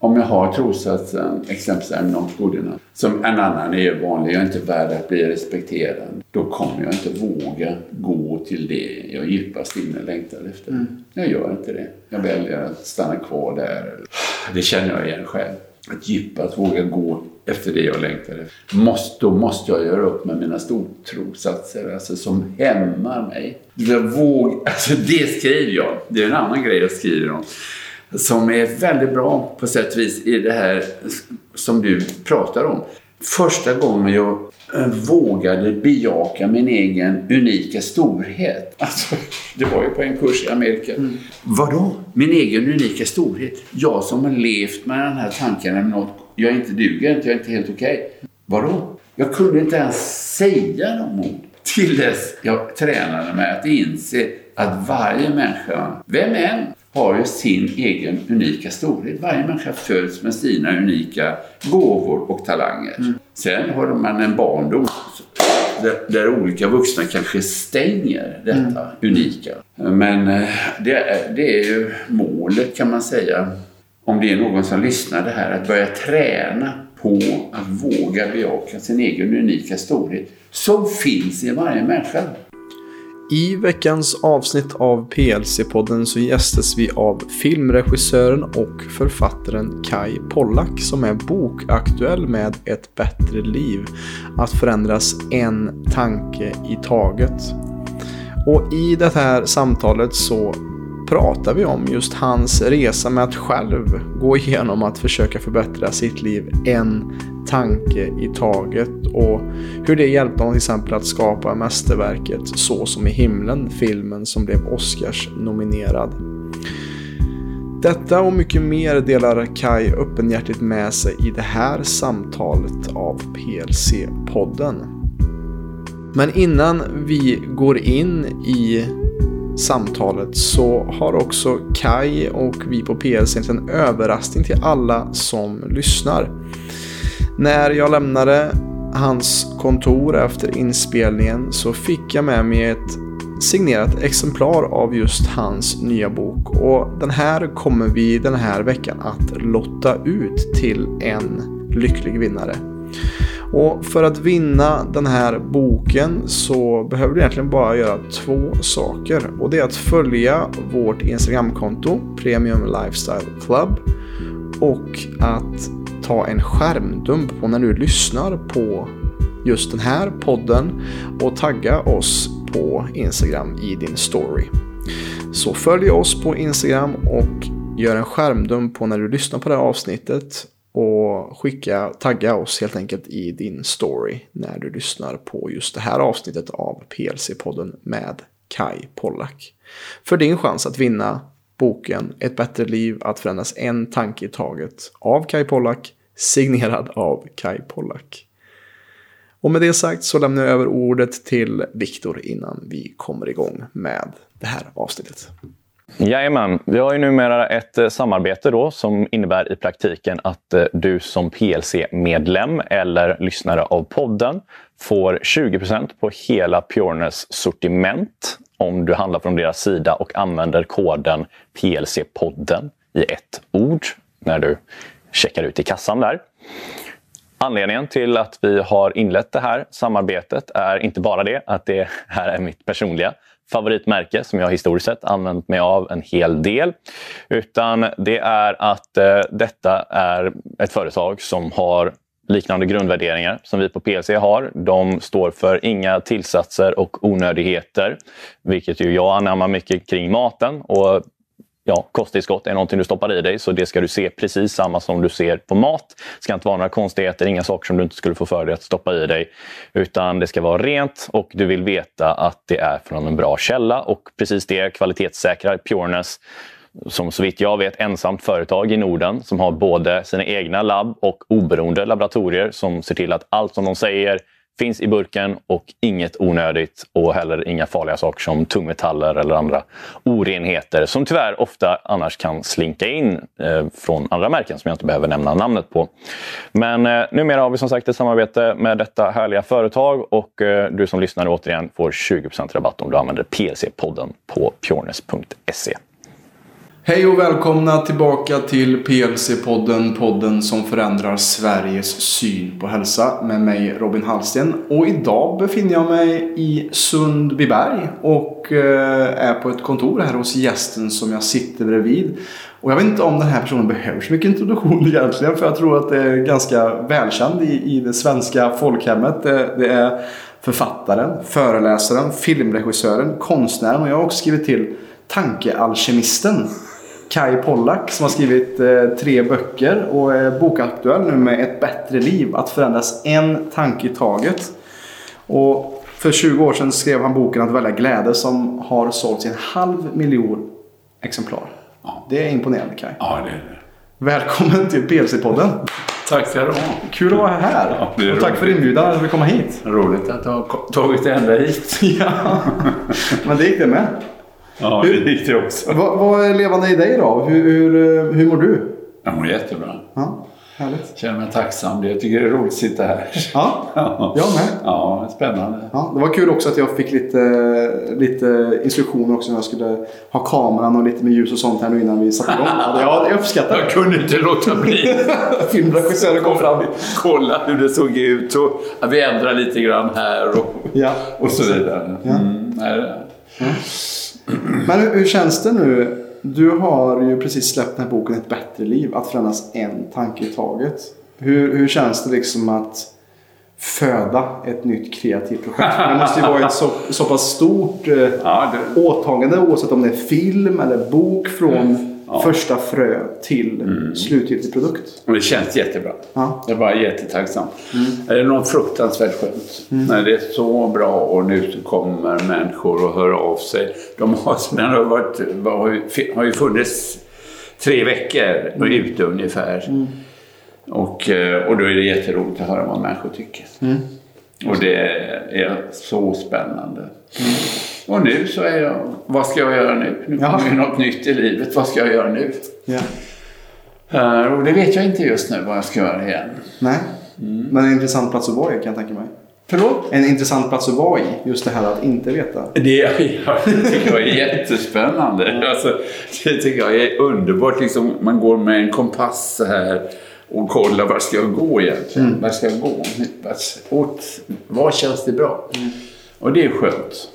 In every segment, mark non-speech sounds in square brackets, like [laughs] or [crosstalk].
Om jag har trossatsen, exempelvis good enough, som en annan är vanlig, jag är inte värd att bli respekterad. Då kommer jag inte våga gå till det jag djupast inne längtar efter. Mm. Jag gör inte det. Jag väljer att stanna kvar där. Det känner jag igen själv. Att djupast våga gå efter det jag längtar efter. Måste, då måste jag göra upp med mina stortrosatser alltså, som hämmar mig. Jag våg, alltså, det skriver jag. Det är en annan grej jag skriver om som är väldigt bra på sätt och vis i det här som du pratar om. Första gången jag eh, vågade bejaka min egen unika storhet. [laughs] Alltså, det var ju på en kurs i Amerika. Mm. Vadå? Min egen unika storhet? Jag som har levt med den här tanken något, jag är inte duger inte, jag är inte helt okej. Okay. Vadå? Jag kunde inte ens säga de ord. Till dess jag tränade mig att inse att varje människa, vem än, har ju sin egen unika storhet. Varje människa föds med sina unika gåvor och talanger. Mm. Sen har man en barndom där, där, olika vuxna kanske stänger detta mm. unika. Men eh, det är, det är ju målet kan man säga, om det är någon som lyssnar det här, att börja träna på att våga bejaka sin egen unika storhet som finns i varje människa. I veckans avsnitt av PLC-podden så gästas vi av filmregissören och författaren Kai Pollak som är bokaktuell med Ett bättre liv. Att förändras en tanke i taget. Och i det här samtalet så pratar vi om just hans resa med att själv gå igenom att försöka förbättra sitt liv en tanke i taget och hur det hjälpte honom till exempel att skapa mästerverket Så som i himlen, filmen som blev Oscars nominerad. Detta och mycket mer delar Kai öppenhjärtigt med sig i det här samtalet av PLC-podden. Men innan vi går in i samtalet så har också Kai och vi på PLC en överraskning till alla som lyssnar. När jag lämnade hans kontor efter inspelningen så fick jag med mig ett signerat exemplar av just hans nya bok. Och den här kommer vi den här veckan att lotta ut till en lycklig vinnare. Och för att vinna den här boken så behöver du egentligen bara göra två saker. Och det är att följa vårt Instagramkonto Premium Lifestyle Club och att ta en skärmdump på när du lyssnar på just den här podden och tagga oss på Instagram i din story. Så följ oss på Instagram och gör en skärmdump på när du lyssnar på det här avsnittet och skicka, tagga oss helt enkelt i din story när du lyssnar på just det här avsnittet av PLC-podden med Kai Pollak. För din chans att vinna boken Ett bättre liv att förändras en tanke i taget av Kai Pollak signerad av Kai Pollak. Och med det sagt så lämnar jag över ordet till Viktor innan vi kommer igång med det här avsnittet. Jajamän, vi har ju numera ett eh, samarbete då som innebär i praktiken att eh, du som PLC-medlem eller lyssnare av podden får 20% på hela Pureness sortiment om du handlar från deras sida och använder koden PLC-podden i ett ord när du checkar ut i kassan där. Anledningen till att vi har inlett det här samarbetet är inte bara det att det här är mitt personliga favoritmärke som jag historiskt sett använt mig av en hel del. Utan det är att eh, detta är ett företag som har liknande grundvärderingar som vi på PLC har. De står för inga tillsatser och onödigheter, vilket ju jag anammar mycket kring maten. Och ja, kosttillskott är någonting du stoppar i dig så det ska du se precis samma som du ser på mat. Det ska inte vara några konstigheter, inga saker som du inte skulle få för dig att stoppa i dig. Utan det ska vara rent och du vill veta att det är från en bra källa och precis det kvalitetssäkrar Pureness som så vitt jag vet ensamt företag i Norden som har både sina egna labb och oberoende laboratorier som ser till att allt som de säger finns i burken och inget onödigt och heller inga farliga saker som tungmetaller eller andra orenheter som tyvärr ofta annars kan slinka in eh, från andra märken som jag inte behöver nämna namnet på. Men eh, numera har vi som sagt ett samarbete med detta härliga företag och eh, du som lyssnar återigen får 20% rabatt om du använder PLC-podden på pureness.se. Hej och välkomna tillbaka till PLC-podden, podden som förändrar Sveriges syn på hälsa med mig Robin Hallsten. Och idag befinner jag mig i Sundbyberg och eh, är på ett kontor här hos gästen som jag sitter bredvid. Och jag vet inte om den här personen behöver så mycket introduktion [laughs] egentligen för jag tror att det är ganska välkänd i, i det svenska folkhemmet. Det, det är författaren, föreläsaren, filmregissören, konstnären och jag har också skrivit till tankealkemisten. Kai Pollak som har skrivit eh, tre böcker och är bokaktuell nu med Ett bättre liv. Att förändras en tanke i taget. Och för 20 år sedan skrev han boken Att välja glädje som har sålts i en halv miljon exemplar. Ja. Det är imponerande Kai. Ja, det är det. Välkommen till PLC-podden. Tack ska du ha. Kul att vara här. Ja, och tack för inbjudan att vi komma hit. Roligt att du har tagit dig ända hit. [laughs] ja, men det gick det med. Ja, det gick det också. Vad, vad är levande i dig då? Hur, hur, eh, hur mår du? Jag mår jättebra. Ja, härligt. Känner mig tacksam. Jag tycker det är roligt att sitta här. Ja, [laughs] Ja, jag med. ja spännande. Ja, det var kul också att jag fick lite, lite instruktioner också när jag skulle ha kameran och lite med ljus och sånt här nu innan vi satte igång. [laughs] Ja, jag uppskattar Jag det. kunde inte låta bli. [laughs] Filmregissören kom fram. Kolla hur det såg ut och vi ändrar lite grann här och, Ja. och så vidare. Ja. Mm, Men hur, hur känns det nu? Du har ju precis släppt den här boken Ett bättre liv. Att förändras en tanke i taget. Hur, hur känns det liksom att föda ett nytt kreativt projekt? Det måste ju vara ett så, så pass stort eh, ja, det, åtagande oavsett om det är film eller bok från Ja. första frö till slutgiltig produkt. och det känns jättebra. Ja. Jag är bara jättetacksam. Det är något fruktansvärt skönt. När det är så bra och nu kommer människor och hör av sig. De har, [laughs] den har, varit, har, ju, funnits tre veckor och ute ungefär. Och, eh, och då är det jätteroligt att höra vad människor tycker. Och det är så spännande. Och nu så är jag, vad ska jag göra nu? Nu Ja. kommer ju något nytt i livet. Vad ska jag göra nu? Ja. Eh, Och det vet jag inte just nu vad jag ska göra igen. Nej. Men en intressant plats att vara i kan jag tänka mig. Förlåt? En intressant plats att vara i. Just det här att inte veta. Det, [laughs] ja, det tycker jag är jättespännande. Alltså, det tycker jag är underbart. Liksom, man går med en kompass så här och kollar var ska jag gå egentligen. Var ska jag gå? Vart, åt, var känns det bra? Och det är skönt.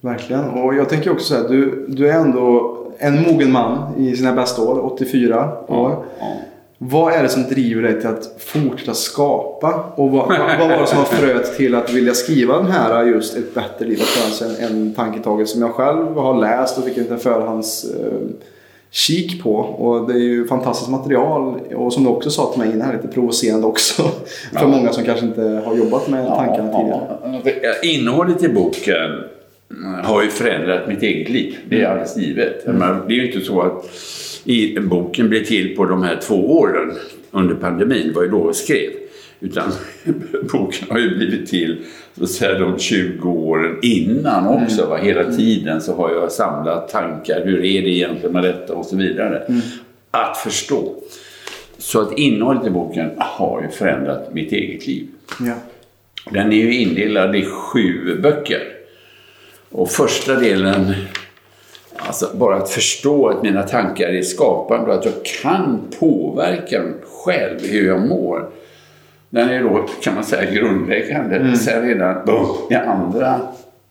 Verkligen. Och jag tänker också så här. Du, du är ändå en mogen man i sina bästa år. 84 år. Ja. Vad är det som driver dig till att fortsätta skapa? Och vad, vad, var det som har fröet till att vilja skriva den här just Ett bättre liv? Att en, en tanke i taget som jag själv har läst och fick en förhands eh, kik på. Och det är ju fantastiskt material. Och som du också sa till mig innan, här, lite provocerande också. [laughs] För Ja. många som kanske inte har jobbat med tankarna tidigare. Ja, Innehållet i boken har ju förändrat mitt eget liv. Det är alldeles givet. Men Det är ju inte så att boken blev till på de här två åren under pandemin. Det var ju då jag skrev. Utan [laughs] boken har ju blivit till så att säga, de 20 åren innan också. Va? Hela tiden så har jag samlat tankar. Hur är det egentligen med detta och så vidare. Att förstå. Så att innehållet i boken har ju förändrat mitt eget liv. Ja. Den är ju indelad i sju böcker. Och första delen, alltså bara att förstå att mina tankar är skapande och att jag kan påverka själv hur jag mår. Den är då, kan man säga, grundläggande. Sen redan boom, i andra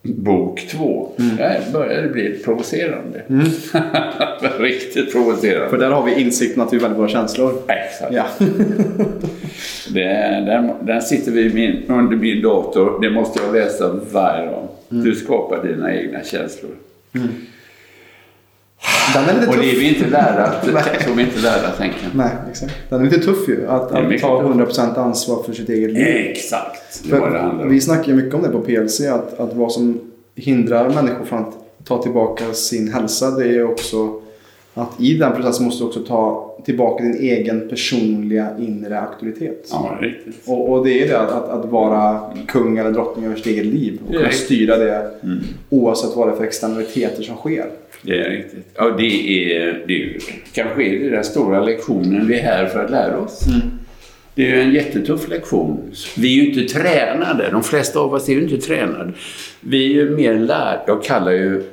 bok två, där börjar det bli provocerande. [laughs] Riktigt provocerande. För där har vi insikten att vi väldigt bra känslor. Exakt. Ja. [laughs] Det, där, där sitter vi min, under min dator. Det måste jag läsa varje dag. Du skapar dina egna känslor. Den är lite Och tuff. det är vi inte lärda att, [laughs] så vi inte lärda att tänka. Nej, exakt. Den är lite tuff ju. Att, att ta tuff. 100% ansvar för sitt eget liv. Exakt. Det var det handlar om. vi snackar ju mycket om det på PLC. Att, att vad som hindrar människor från att ta tillbaka sin hälsa. Det är också att i den processen måste du också ta tillbaka din egen personliga inre auktoritet. Ja, riktigt. Och, och det är det att, att, vara kung eller drottning över sitt eget liv. Och kunna styra det Mm. oavsett vad det är för externaliteter som sker. Det är riktigt. Ja, det är, det är ju, kanske är det den stora lektionen vi är här för att lära oss. Det är ju en jättetuff lektion. Vi är ju inte tränade. De flesta av oss är ju inte tränade. Vi är ju mer lärda. Jag kallar ju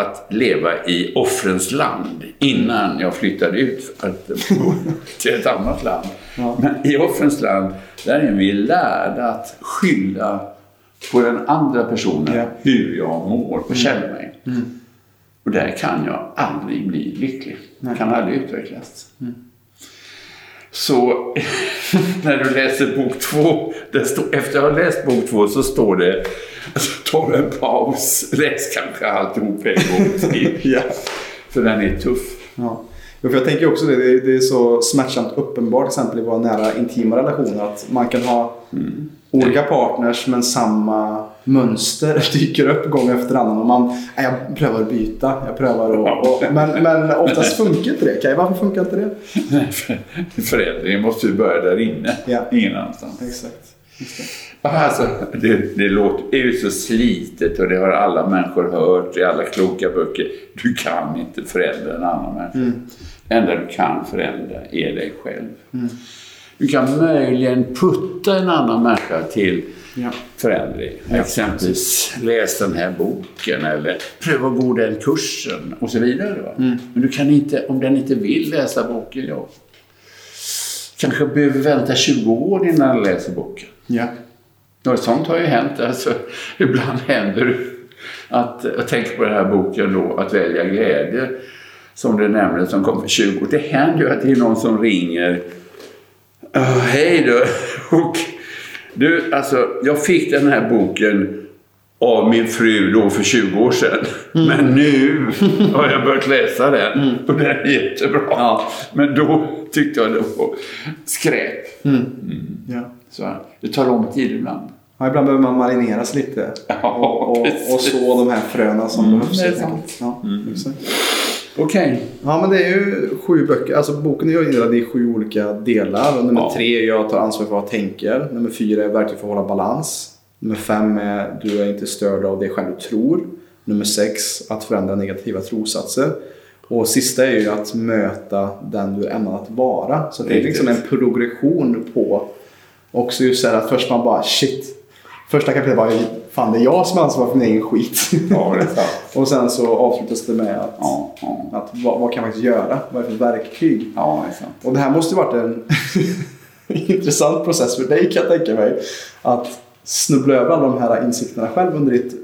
att leva i offrens land innan jag flyttade ut att [laughs] till ett annat land. Men i offrens land, där är vi lärda att skylla på den andra personen Ja. hur jag mår och känner mig. Och där kan jag aldrig bli lycklig. kan aldrig utvecklas. Så [laughs] när du läser bok två, står, efter jag har läst bok två så står det, alltså, ta en paus, läs kanske alltihop en gång till. [laughs] Ja. För den är tuff. Ja. För jag tänker också det, det är, så smärtsamt uppenbart till exempel i våra nära intima relationer att man kan ha olika partners men samma mönster [laughs] dyker upp gång efter annan och man, jag prövar att byta, jag prövar att, och, men, men oftast funkar inte det. Kaj, varför funkar inte det? Förändringen måste ju börja där inne, Ja. ingen annanstans. Exakt. Det. Alltså, det, det låter, är ju så slitet och det har alla människor hört i alla kloka böcker. Du kan inte förändra en annan människa. Det enda du kan förändra är dig själv. Du kan möjligen putta en annan människa till Ja. förändring. Exempelvis läs den här boken eller pröva att gå den kursen och så vidare. Va? Men du kan inte, om den inte vill läsa boken, ja, kanske behöver vänta 20 år innan den läser boken. Ja. Och sånt har ju hänt. Alltså, ibland händer det att, jag tänker på den här boken då, Att välja glädje, som du nämnde, som kom för 20 år. Det händer ju att det är någon som ringer. "Ah, Hej du! [laughs] Och, du, alltså, jag fick den här boken av min fru då för 20 år sedan. Men nu har jag börjat läsa den och den är jättebra. Ja. Men då tyckte jag det var skräp. Ja. Så det tar lång tid ibland. Ja, ibland behöver man marineras lite. Ja, och, och, och så de här fröna som Mm, behövs. det är sant. Ja, Okej. Ja, men det är ju sju böcker. Alltså boken är ju indelad i sju olika delar. Och nummer Ja. tre är jag tar ansvar för vad jag tänker. Nummer fyra är verktyg för att hålla balans. Nummer fem är du är inte störd av det själv du tror. Nummer sex, att förändra negativa trossatser. Och sista är ju att möta den du är ämnad att vara. Så det är liksom en progression på också just så här att först man bara shit. Första kapitlet var fan det är jag som är ansvarig för min egen skit. Ja, det är sant. Och sen så avslutas det med att Ja, ja. att vad, vad kan jag faktiskt göra? Vad är det för verktyg? ja, sant. Och det här måste ju varit en [laughs] intressant process för dig kan jag tänka mig. Att snubbla över alla de här insikterna själv under ditt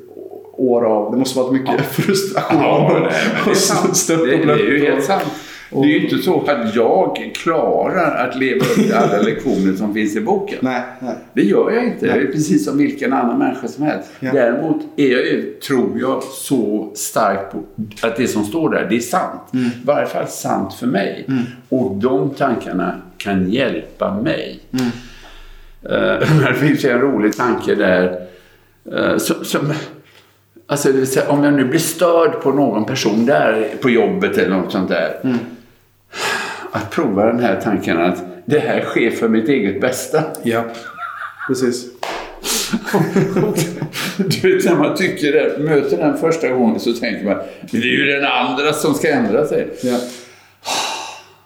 år av... Det måste varit mycket frustration. Ja, nej, det är och sant. Det, det är ju helt sant. Det är ju inte så att jag klarar att leva upp till alla lektioner som finns i boken. Nej, nej. Det gör jag inte. Nej. Jag är precis som vilken annan människa som helst. Ja. Däremot är jag tror jag, så stark på att det som står där, det är sant. Mm. I varje fall sant för mig. Och de tankarna kan hjälpa mig. Mm. Eh, [laughs] det finns ju en rolig tanke där eh, som, som Alltså, om jag nu blir störd på någon person där på jobbet eller något sånt där. Mm. Att prova den här tanken att det här sker för mitt eget bästa. Ja, precis. [laughs] Du vet när man tycker det, möter den första gången så tänker man det är ju den andra som ska ändra sig. Ja.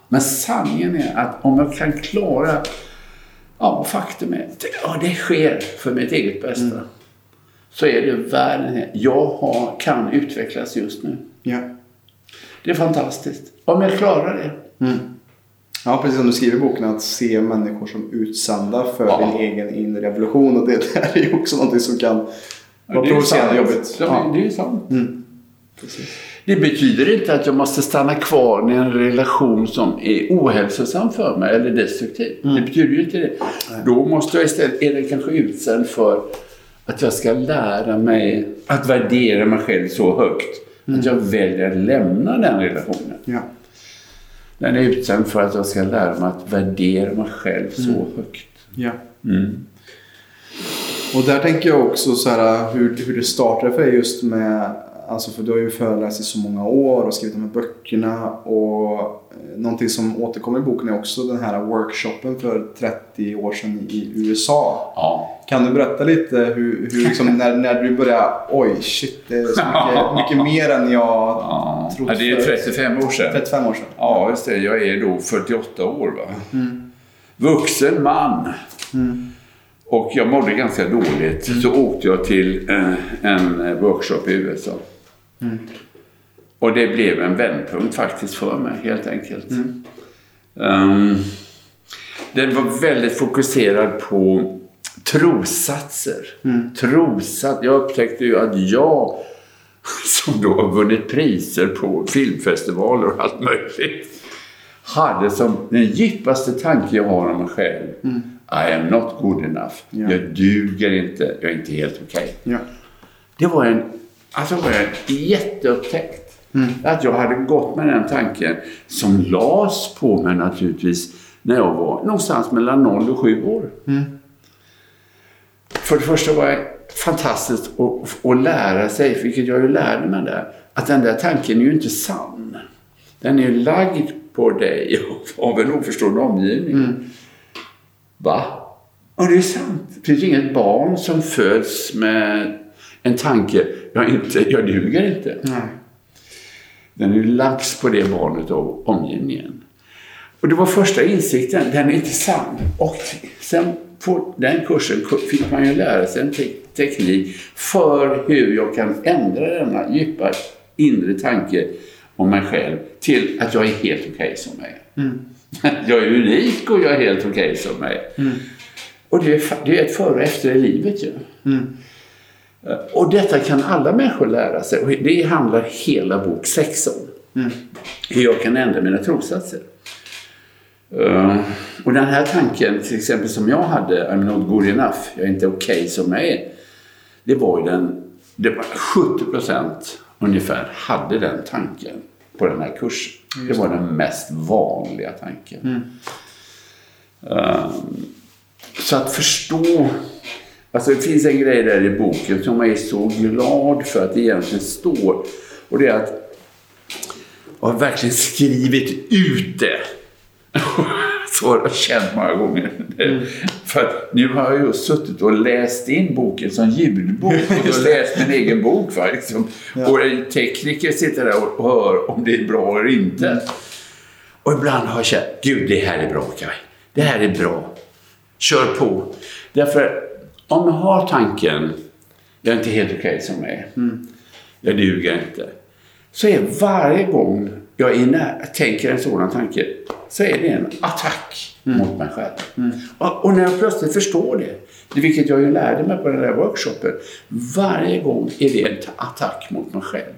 Men sanningen är att om jag kan klara, ja faktum är, ja det sker för mitt eget bästa. Så är det världen. Jag har, kan utvecklas just nu. Ja. Det är fantastiskt. Om jag klarar det. Ja, precis som du skriver i boken. Att se människor som utsända för Ja. din egen inre revolution. Och det [laughs] där är ju också någonting som kan vara provocerande jobbigt. Ja. Det är sant. Mm. Det betyder inte att jag måste stanna kvar i en relation som är ohälsosam för mig eller destruktiv. Det betyder ju inte det. Då måste jag istället, är det kanske utsänd för att jag ska lära mig att värdera mig själv så högt att jag väljer att lämna den relationen. Ja. Den är utsänd för att jag ska lära mig att värdera mig själv så högt. Ja. Mm. Och där tänker jag också så här, hur, hur det startade för dig just med, alltså för du har ju föreläst i så många år och skrivit de här böckerna och någonting som återkommer i boken är också den här workshopen för 30 år sedan i USA. Ja. Kan du berätta lite hur, hur liksom, [laughs] när, när du började, oj shit det är så mycket, mycket mer än jag Ja. trott ja, det är förut. 35 år sedan. 35 år sedan. Ja, just det. Jag är då 48 år. Va? Vuxen man. Och jag mådde ganska dåligt. Så åkte jag till eh, en workshop i USA. Och det blev en vändpunkt faktiskt för mig helt enkelt. Mm. Um, den var väldigt fokuserad på trossatser. Mm. Trossats. Jag upptäckte ju att jag, [laughs] som då har vunnit priser på filmfestivaler och allt möjligt, hade som den djupaste tanke jag har om mig själv. Mm. I am not good enough. Ja. Jag duger inte. Jag är inte helt okej. Okay. Ja. Det var en, alltså var en jätteupptäckt. Mm. Att jag hade gått med den tanken som lades på mig naturligtvis när jag var någonstans mellan 0 och 7 år. Mm. För det första var det fantastiskt att, att lära sig, vilket jag ju lärde mig där, att den där tanken är ju inte sann. Den är ju lagd på dig [laughs] av en oförstående omgivning. Mm. Va? Och det är sant. Det finns inget barn som föds med en tanke, jag, inte, jag duger inte. Nej. Den är lagd på det barnet av omgivningen. Och det var första insikten, den är inte sann. Och sen på den kursen fick man ju lära sig en te teknik för hur jag kan ändra denna djupa inre tanke om mig själv till att jag är helt okej okay som är. Mm. [laughs] Jag är unik och jag är helt okej okay som är. Mm. Och det är, det är ett före och efter i livet ju. Mm. Och detta kan alla människor lära sig. Och det handlar hela bok 6 om. Mm. Hur jag kan ändra mina trossatser. Uh, och den här tanken, till exempel som jag hade, I'm not good enough, jag är inte okej okay som jag är. Det var ju den, det var 70 procent ungefär hade den tanken på den här kursen. det var den mest vanliga tanken. Mm. Uh, så att förstå Alltså det finns en grej där i boken som jag är så glad för att det egentligen står. Och det är att jag har verkligen skrivit ut det. så har jag känt många gånger. Mm. För att nu har jag just suttit och läst in boken som ljudbok och läst min egen bok. Va? Liksom. Ja. Och en tekniker sitter där och hör om det är bra eller inte. Mm. Och ibland har jag känt, gud det här är bra Kaj. Det här är bra. Kör på. Därför om jag har tanken, jag är inte helt okej okay som jag är. Mm. Jag duger inte. Så är varje gång jag är tänker en sådan tanke så är det en attack mm. mot mig själv. Mm. Och, och, när jag plötsligt förstår det, det, vilket jag ju lärde mig på den där workshopen, varje gång är det en attack mot mig själv.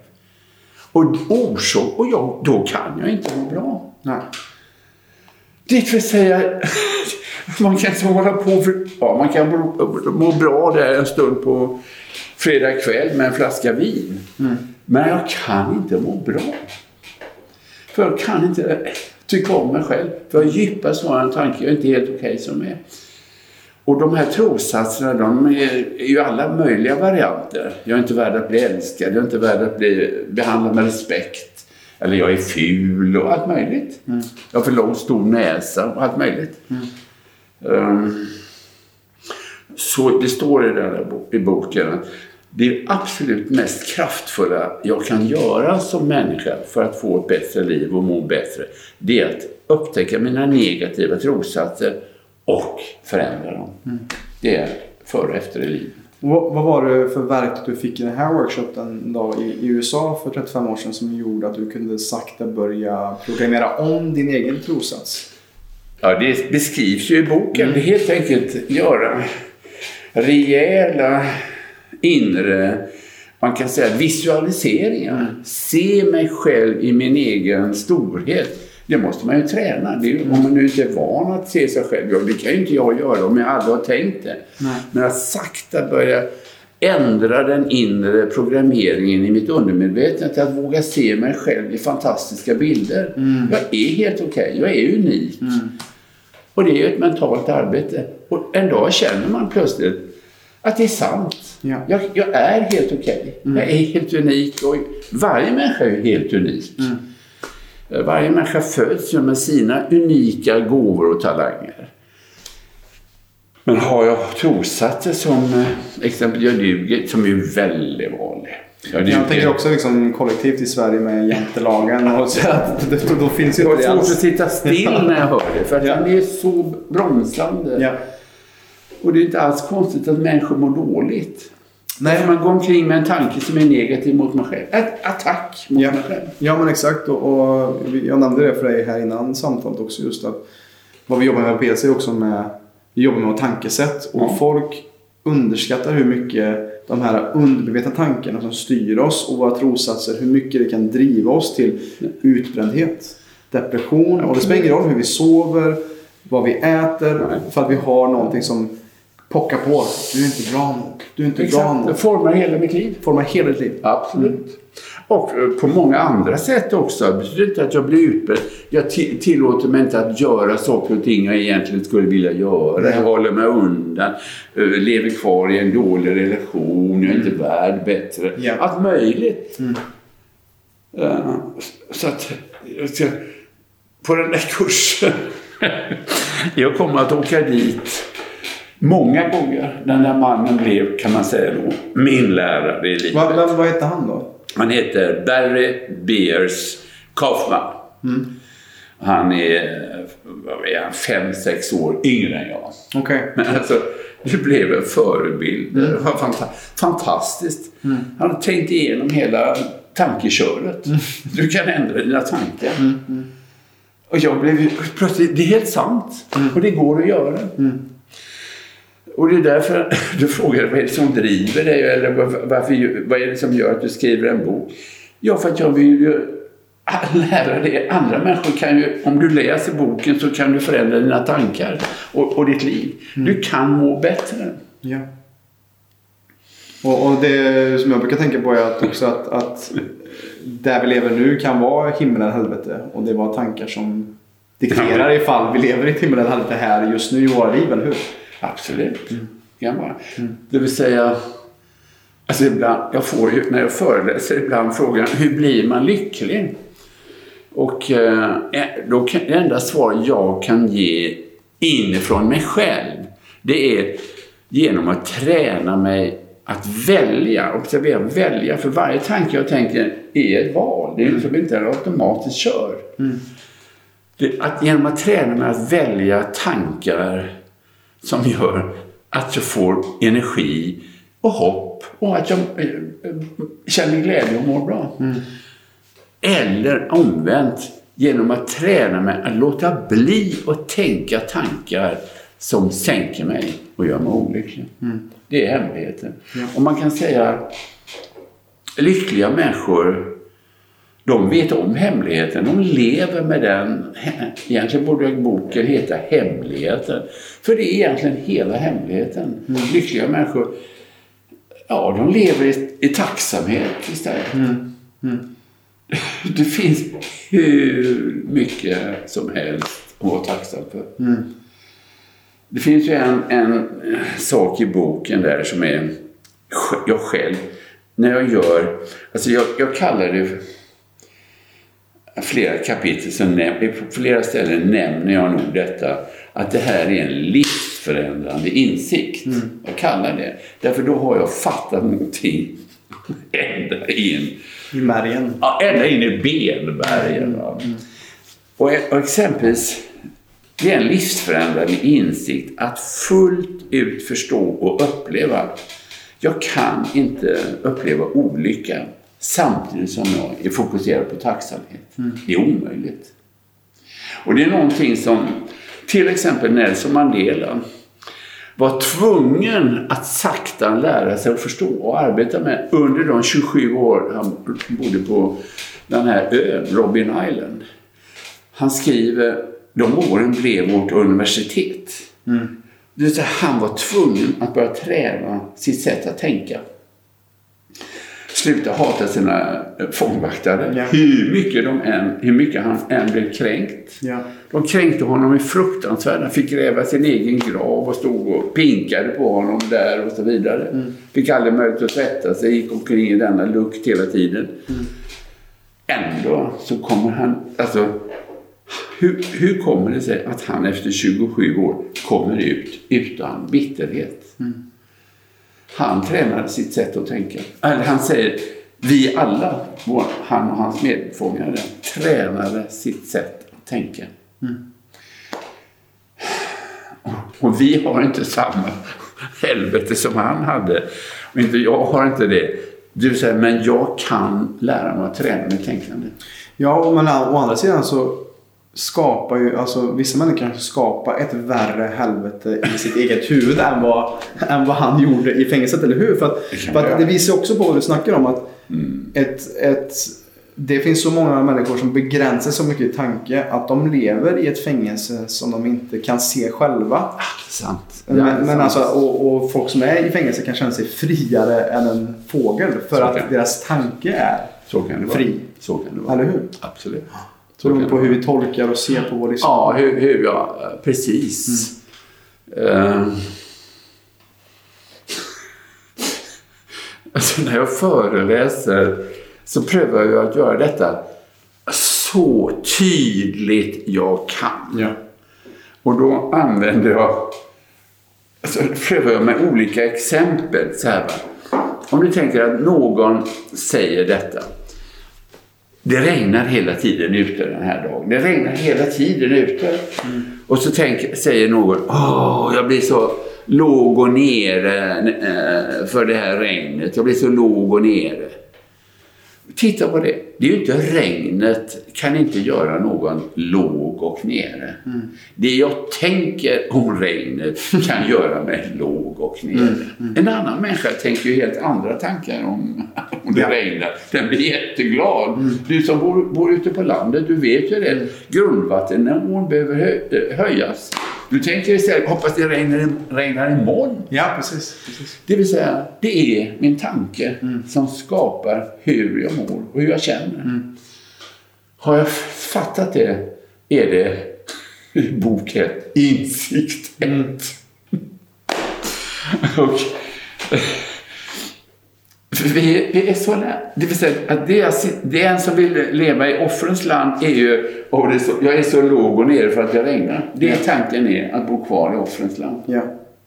Och orsak, och jag, då kan jag inte må bra. Nej. Det vill säga, man kan inte hålla på för, ja, man kan må bra där en stund på fredag kväll med en flaska vin. Mm. Men jag kan inte må bra. För jag kan inte tycka om mig själv. För jag djupast har en tanke, jag är inte helt okej okay som jag är. Och de här trossatserna, de är ju alla möjliga varianter. Jag är inte värd att bli älskad, jag är inte värd att bli behandlad med respekt. Eller jag är ful och allt möjligt. Mm. Jag har för lång stor näsa och allt möjligt. Mm. Um, så det står i, den i boken att det absolut mest kraftfulla jag kan göra som människa för att få ett bättre liv och må bättre, det är att upptäcka mina negativa trossatser och förändra dem. Mm. Det är före och efter i livet. Vad, vad var det för verktyg du fick i den här workshopen då i, i, USA för 35 år sedan som gjorde att du kunde sakta börja programmera om din egen trossats? Ja, det beskrivs ju i boken. Mm. Det är helt enkelt göra rejäla inre, man kan säga visualiseringar. Se mig själv i min egen storhet. Det måste man ju träna. Det är, om man nu inte är van att se sig själv. Ja, det kan ju inte jag göra om jag aldrig har tänkt det. Nej. Men att sakta börja ändra den inre programmeringen i mitt undermedvetna till att våga se mig själv i fantastiska bilder. Mm. Jag är helt okej. Okay. Jag är unik. Mm. Och det är ju ett mentalt arbete. Och en dag känner man plötsligt att det är sant. Ja. Jag, jag, är helt okej. Okay. Mm. Jag är helt unik. Och varje människa är helt unik. Mm. Eh, varje människa föds ju med sina unika gåvor och talanger. Men har jag trossatser som eh, exempel jag duger, som är väldigt vanlig. Jag, jag tänker också liksom kollektivt i Sverige med jantelagen. Och så att, [laughs] då, då finns ju det var svårt att sitta still när jag hör det. För att ja. den är så bromsande. Ja. Och det är inte alls konstigt att människor mår dåligt. Nej. Man går omkring med en tanke som är negativ mot mig själv. Ett attack mot Ja. mig själv. Ja men exakt och, och jag nämnde det för dig här innan samtalet också just att vad vi jobbar med på PC är också med vi jobbar med tankesätt och Ja. folk underskattar hur mycket de här undermedvetna tankarna som styr oss och våra trossatser hur mycket det kan driva oss till utbrändhet, depression och det spelar ingen roll hur vi sover, vad vi äter för att vi har någonting som pockar på. Du är inte bra nog. Du är inte bra Exakt. nog. Det formar hela mitt liv. Formar hela ditt liv. Absolut. Och eh, på många andra sätt också. Det betyder inte att jag blir utbredd. Jag ti- tillåter mig inte att göra saker och ting jag egentligen skulle vilja göra. Jag håller mig undan. eh, Lever kvar i en dålig relation. Jag är inte värd bättre. Ja. Allt möjligt. Eh, Så att jag ska, på den där kursen. [laughs] jag kommer att åka dit många gånger. Den där mannen blev, kan man säga då, min lärare i livet. Vad, vad, vad heter han då? Han heter Barry Beers Kaufman. Han är, vad är han, fem, sex år yngre än jag. Okej. Men alltså, det blev en förebild. Det var fanta- fantastiskt. Han har tänkt igenom hela tankeköret. Du kan ändra dina tankar. Och jag blev plötsligt, det är helt sant. Och det går att göra. Och det är därför [laughs] du frågar vad är det som driver dig? Eller var- varför, vad är det som gör att du skriver en bok? Ja, för att jag vill ju [laughs] lära dig. Andra människor kan ju, om du läser boken så kan du förändra dina tankar och, och ditt liv. Du kan må bättre. Ja. Och, och det som jag brukar tänka på är att också att, att där vi lever nu kan vara himmel eller helvete. Och det var tankar som dikterar ifall vi lever i ett himmel eller helvete här just nu i våra liv, eller hur? Absolut. Kan vara. Det vill säga, alltså ibland, jag får ju när jag föreläser ibland frågan hur blir man lycklig? Och eh, då kan, det enda svar jag kan ge inifrån mig själv det är genom att träna mig att välja, observera välja, för varje tanke jag tänker är ett val. Det är liksom inte en automatiskt kör. Det, att, genom att träna mig att välja tankar som gör att jag får energi och hopp och att jag eh, känner glädje och mår bra. Eller omvänt, genom att träna mig att låta bli att tänka tankar som sänker mig och gör mig olycklig. Det är hemligheten. Och man kan säga lyckliga människor de vet om hemligheten. De lever med den. Egentligen borde boken heta Hemligheten. För det är egentligen hela hemligheten. Lyckliga människor, ja, de lever i, i tacksamhet istället. [laughs] Det finns hur mycket som helst att vara tacksam för. Det finns ju en, en sak i boken där som är jag själv, när jag gör, alltså jag, jag kallar det flera kapitel, så näm, på flera ställen nämner jag nog detta, att det här är en livsförändrande insikt. Jag kallar det. Därför då har jag fattat någonting [laughs] ända in, I märgen. ja, ända in i benbergen. va. Och, och exempelvis, det är en livsförändrande insikt att fullt ut förstå och uppleva. Jag kan inte uppleva olycka samtidigt som jag är fokuserad på tacksamhet. Det är omöjligt. Och det är någonting som till exempel Nelson Mandela var tvungen att sakta lära sig att förstå och arbeta med under de 27 år han bodde på den här ön, Robin Island. Han skriver, de åren blev vårt universitet. Säga, han var tvungen att börja träna sitt sätt att tänka. Sluta hata sina fångvaktare. Ja. Hur, mycket de än, hur mycket han än blev kränkt. Ja. De kränkte honom i fruktansvärda. Han fick gräva sin egen grav och stod och pinkade på honom där och så vidare. Fick aldrig möjlighet att tvätta sig, gick omkring i denna lukt hela tiden. Ändå så kommer han, alltså hur, hur kommer det sig att han efter 27 år kommer ut utan bitterhet? Han tränade sitt sätt att tänka. Eller han säger, vi alla, vår- han och hans medfångare, tränade sitt sätt att tänka. Och vi har inte samma helvete som han hade. Och inte, jag har inte det. Du säger, men jag kan lära mig att träna mitt tänkande. Ja, men å andra sidan så skapar ju, alltså vissa människor kanske skapar ett värre helvete i sitt eget huvud än vad, än vad han gjorde i fängelset, eller hur? För att, Det för att det visar också på vad du snackar om att ett, ett, det finns så många människor som begränsar så mycket i tanke att de lever i ett fängelse som de inte kan se själva. Sant. Men, men alltså, och, och folk som är i fängelse kan känna sig friare än en fågel för Så att deras tanke är fri. Så kan det vara. Eller hur? Absolut. Så Beroende på hur vi tolkar och ser på vår livsföring. Ja, hur, hur jag... Precis. Eh, [laughs] alltså när jag föreläser så prövar jag att göra detta så tydligt jag kan. Ja. Och då använder jag... Alltså prövar jag med olika exempel. Så här, va? Om du tänker att någon säger detta. Det regnar hela tiden ute den här dagen. Det regnar hela tiden ute. Och så tänk, säger någon, åh, jag blir så låg och nere eh, för det här regnet. Jag blir så låg och nere. Titta på det. Det är ju inte regnet kan inte göra någon låg och nere. Det jag tänker om regnet kan [laughs] göra mig låg och nere. En annan människa tänker ju helt andra tankar om, [laughs] om det Ja. regnar. Den blir jätteglad. Du som bor, bor ute på landet, du vet ju det. Grundvattennivån behöver hö, höjas. Du tänker istället, hoppas det regnar, regnar imorgon. Ja, precis. precis. Det vill säga, det är min tanke som skapar hur jag mår och hur jag känner. Har jag fattat det är det [laughs] i bok ett, insikt [laughs] ett. och, vi, vi är så lä- Det vill säga att det, är- det är en som vill leva i offrens land är ju, och det är så, jag är så låg och nere för att det regnar. Det är tanken är att bo kvar i offrens land. Ja.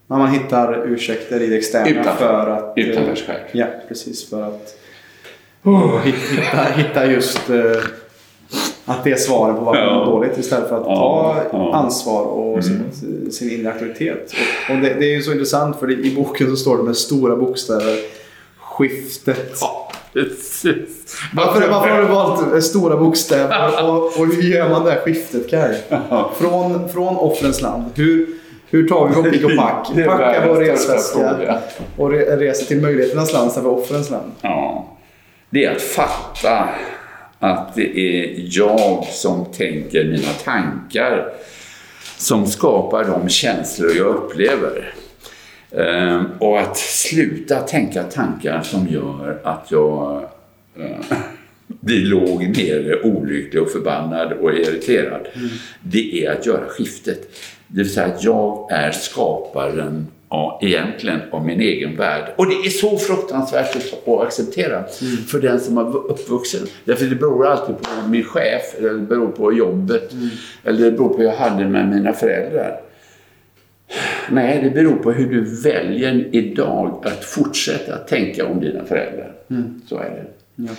Men man hittar ursäkter i det externa Utanför. för att... eh, Utanför sig själv. Ja, precis. För att oh, hitta, hitta just eh, att det är svaren på varför man Ja. mår dåligt istället för att Ja, ta ja. ansvar och sitt, sin inre auktoritet. Och, och det, det är ju så intressant för i boken så står det med stora bokstäver skiftet. Precis. Varför, varför har du valt eh, stora bokstäver [laughs] och, och hur gör man det här skiftet Kaj? Från, från offrens land. Hur, hur tar vi vår pick och pack? [laughs] Packar vår resväska och re, reser till möjligheternas land istället för offrens land. Ja. Det är att fatta att det är jag som tänker mina tankar som skapar de känslor jag upplever. Ehm, och att sluta tänka tankar som gör att jag eh, [laughs] blir låg nere, olycklig och förbannad och irriterad. Det är att göra skiftet. Det vill säga att jag är skaparen ja, egentligen av min egen värld. Och det är så fruktansvärt att, acceptera för den som är uppvuxen. Därför det beror alltid på min chef, eller det beror på jobbet, eller det beror på hur jag hade med mina föräldrar. Nej, det beror på hur du väljer idag att fortsätta tänka om dina föräldrar. Så är det. Ja.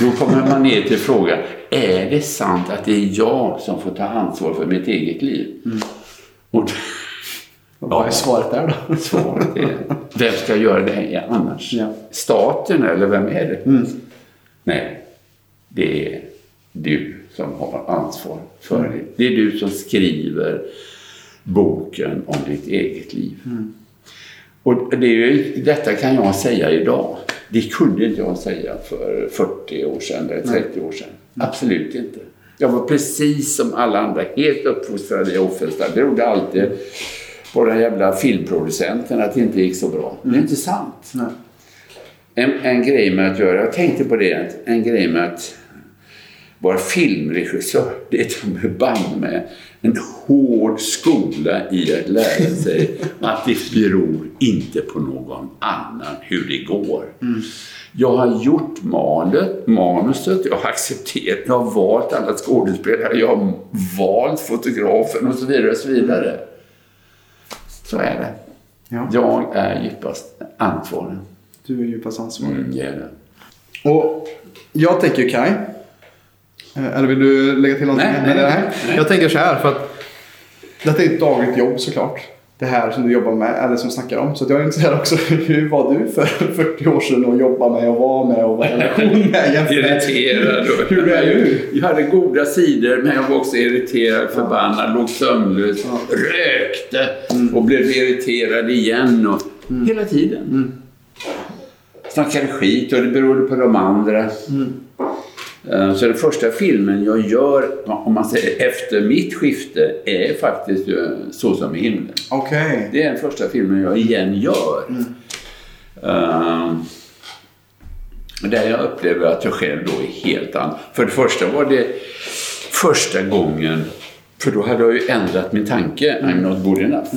Då kommer man ner till frågan, är det sant att det är jag som får ta ansvar för mitt eget liv? Och Och Vad är svaret där då? svaret är, vem ska göra det annars? Ja. Staten eller vem är det? Nej, det är du som har ansvar för det. Det är du som skriver boken om ditt eget liv. Och det är ju, detta kan jag säga idag. Det kunde inte jag säga för 40 år sedan eller 30 år sedan. Absolut inte. Jag var precis som alla andra helt uppfostrad i offensiv. Det berodde alltid på den jävla filmproducenten att det inte gick så bra. Det är inte sant. Nej. En, en grej med att göra, jag tänkte på det, en grej med att vara filmregissör, det är ta med band med en hård skola i att lära sig att det beror inte på någon annan hur det går. Jag har gjort malet, manuset, jag har accepterat, jag har valt alla skådespelare, jag har valt fotografen och så vidare. Och så vidare. Så är det. Ja. Jag är djupast ansvarig. Du är djupast ansvarig. Mm, det är det. Och jag tänker Kaj. Eh, Eller vill du lägga till någonting? Nej, nej, nej. Jag tänker så här för att detta är ett dagligt jobb såklart. det här som du jobbar med, eller som snackar om. Så jag är intresserad också, [laughs] hur var du för [laughs] 40 år sedan och jobba med och vara med och vara i relation med? jämfört [laughs] Irriterad. Hur är du? Jag hade goda sidor, men jag var också irriterad, förbannad, låg sömnlös, rökte och blev irriterad igen. Och, Hela tiden. Snackade skit och det berodde på de andra. Eh, Så den första filmen jag gör, om man säger efter mitt skifte, är faktiskt eh, Så som i himlen. Okej. Det är den första filmen jag igen gör. Ehm, där jag upplever att jag själv då är helt annan. För det första var det första gången, för då hade jag ju ändrat min tanke. I'm not good enough.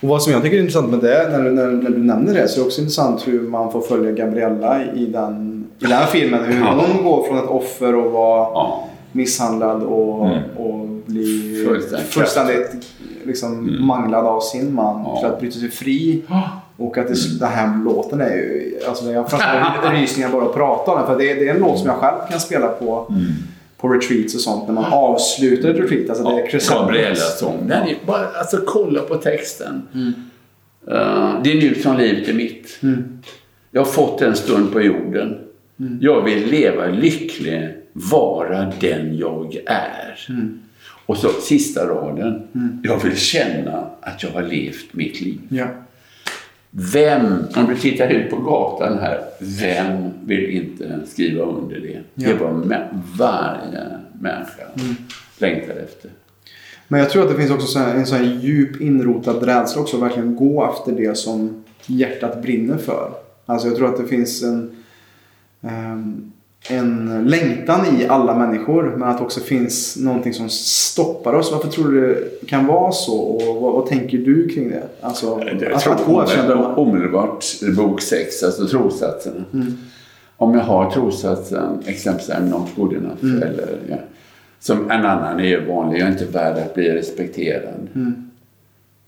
Och vad som jag tycker är intressant med det, när, du- när, när du nämner det, så är det också intressant hur man får följa Gabriella i den, i den här filmen. Hur Ja. hon går från ett offer och vara Ja. misshandlad och, Mm. och bli Fullständigt. fullständigt liksom, manglad av sin man Ja. för att bryta sig fri. Och att det, den här låten är ju... Alltså jag får [laughs] rysningar bara att prata om den. För det, är- det är en låt som jag själv kan spela på, på retreats och sånt. När man avslutar ett retreat. Alltså det är crescendo. Gabriellas sång. Den är bara, alltså kolla på texten. Eh, det är nu som livet är mitt. Jag har fått en stund på jorden. Jag vill leva lycklig, vara den jag är. Och så sista raden. Jag vill känna att jag har levt mitt liv. Ja. Vem, om du tittar ut på gatan här, vem vill inte skriva under det? Det är Ja. vad varje människa längtar efter. Men jag tror att det finns också en sån här djup inrotad rädsla också. att Verkligen gå efter det som hjärtat brinner för. Alltså jag tror att det finns en, en längtan i alla människor. Men att det också finns någonting som stoppar oss. Varför tror du det kan vara så? Och vad, vad tänker du kring det? Alltså, Jag att, tror att gå omedelbart, omedelbart bok 6, alltså trossatserna. Om jag har trossatsen, exempelvis I'm not good enough, eller ja, som en annan är vanlig, jag är inte värd att bli respekterad.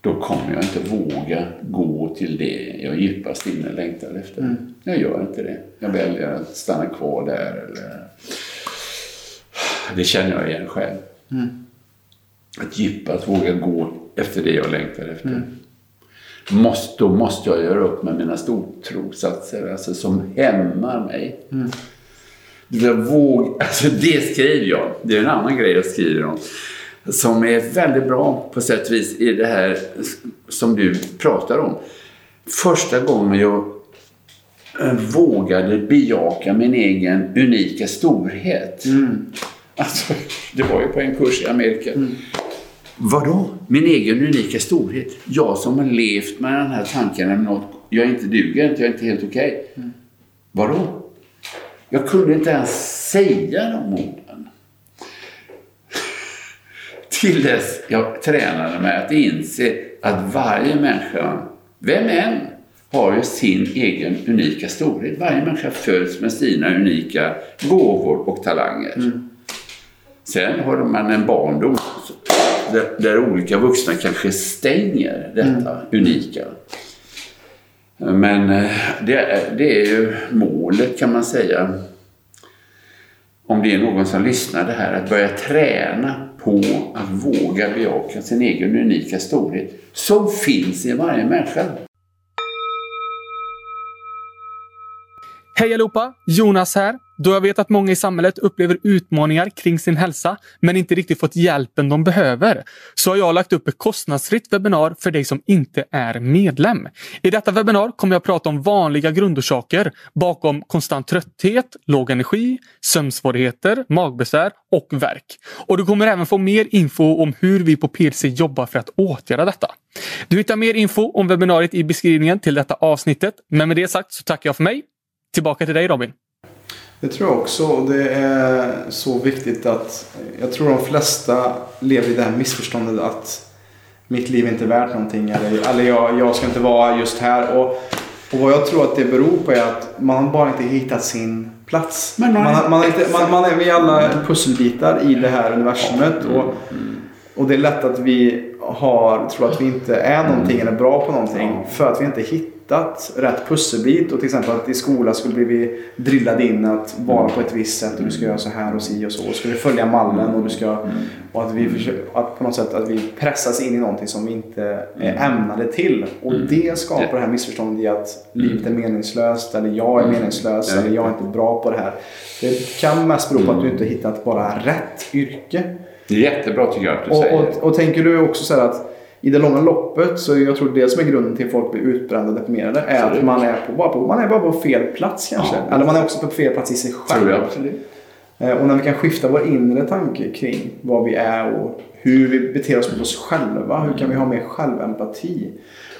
Då kommer jag inte våga gå till det jag djupast inne längtar efter. Jag gör inte det. Jag väljer att stanna kvar där. Eller... Det känner jag igen själv. Att djupast våga gå efter det jag längtar efter. Måste, då måste jag göra upp med mina stortrossatser alltså, som hämmar mig. Det, där våg, alltså, det skriver jag. Det är en annan grej jag skriver om. Som är väldigt bra på sätt och vis i det här som du pratar om. Första gången jag eh, vågade bejaka min egen unika storhet. Alltså, det var ju på en kurs i Amerika. Vadå? Min egen unika storhet? Jag som har levt med den här tanken om något. Jag är inte duger inte, jag är inte helt okej. Vadå? Jag kunde inte ens säga de orden. Till dess jag tränade mig att inse att varje människa, vem än, har ju sin egen unika storhet. Varje människa föds med sina unika gåvor och talanger. Sen har man en barndom där, där olika vuxna kanske stänger detta unika. Men eh, det är, det är ju målet kan man säga. Om det är någon som lyssnar det här, att börja träna på att våga bejaka sin egen unika storhet som finns i varje människa. Hej allihopa! Jonas här. Då jag vet att många i samhället upplever utmaningar kring sin hälsa, men inte riktigt fått hjälpen de behöver, så har jag lagt upp ett kostnadsfritt webbinar för dig som inte är medlem. I detta webbinar kommer jag prata om vanliga grundorsaker bakom konstant trötthet, låg energi, sömnsvårigheter, magbesvär och värk. Och du kommer även få mer info om hur vi på PLC jobbar för att åtgärda detta. Du hittar mer info om webbinariet i beskrivningen till detta avsnittet. Men med det sagt så tackar jag för mig. Tillbaka till dig Robin. Det tror jag också. Och det är så viktigt att jag tror de flesta lever i det här missförståndet att mitt liv är inte värt någonting. Eller, eller jag, jag ska inte vara just här. Och, och vad jag tror att det beror på är att man bara inte hittat sin plats. Men man- man, har inte, man, man är vi är alla pusselbitar i det här universumet. Och, och det är lätt att vi har, tror att vi inte är någonting eller bra på någonting. För att vi inte hittar hittat rätt pusselbit och till exempel att i skolan skulle vi drillade in att vara på ett visst sätt och du ska göra så här och si och så. Och du följa mallen och du ska... Och att vi försöker, att på något sätt att vi pressas in i någonting som vi inte är ämnade till. Och det skapar det här missförståndet i att livet är meningslöst eller jag är meningslös eller jag är inte bra på det här. Det kan mest bero på att du inte hittat bara rätt yrke. Det är jättebra tycker jag att du Och, säger. och, och tänker du också så här att i det långa loppet så jag tror det som är grunden till att folk blir utbrända och deprimerade är Absolut. att man är, på, bara på, man är bara på fel plats kanske. Ja. Eller man är också på fel plats i sig själv. Eh, Och när vi kan skifta vår inre tanke kring vad vi är och hur vi beter oss mot oss själva. Hur kan vi ha mer självempati?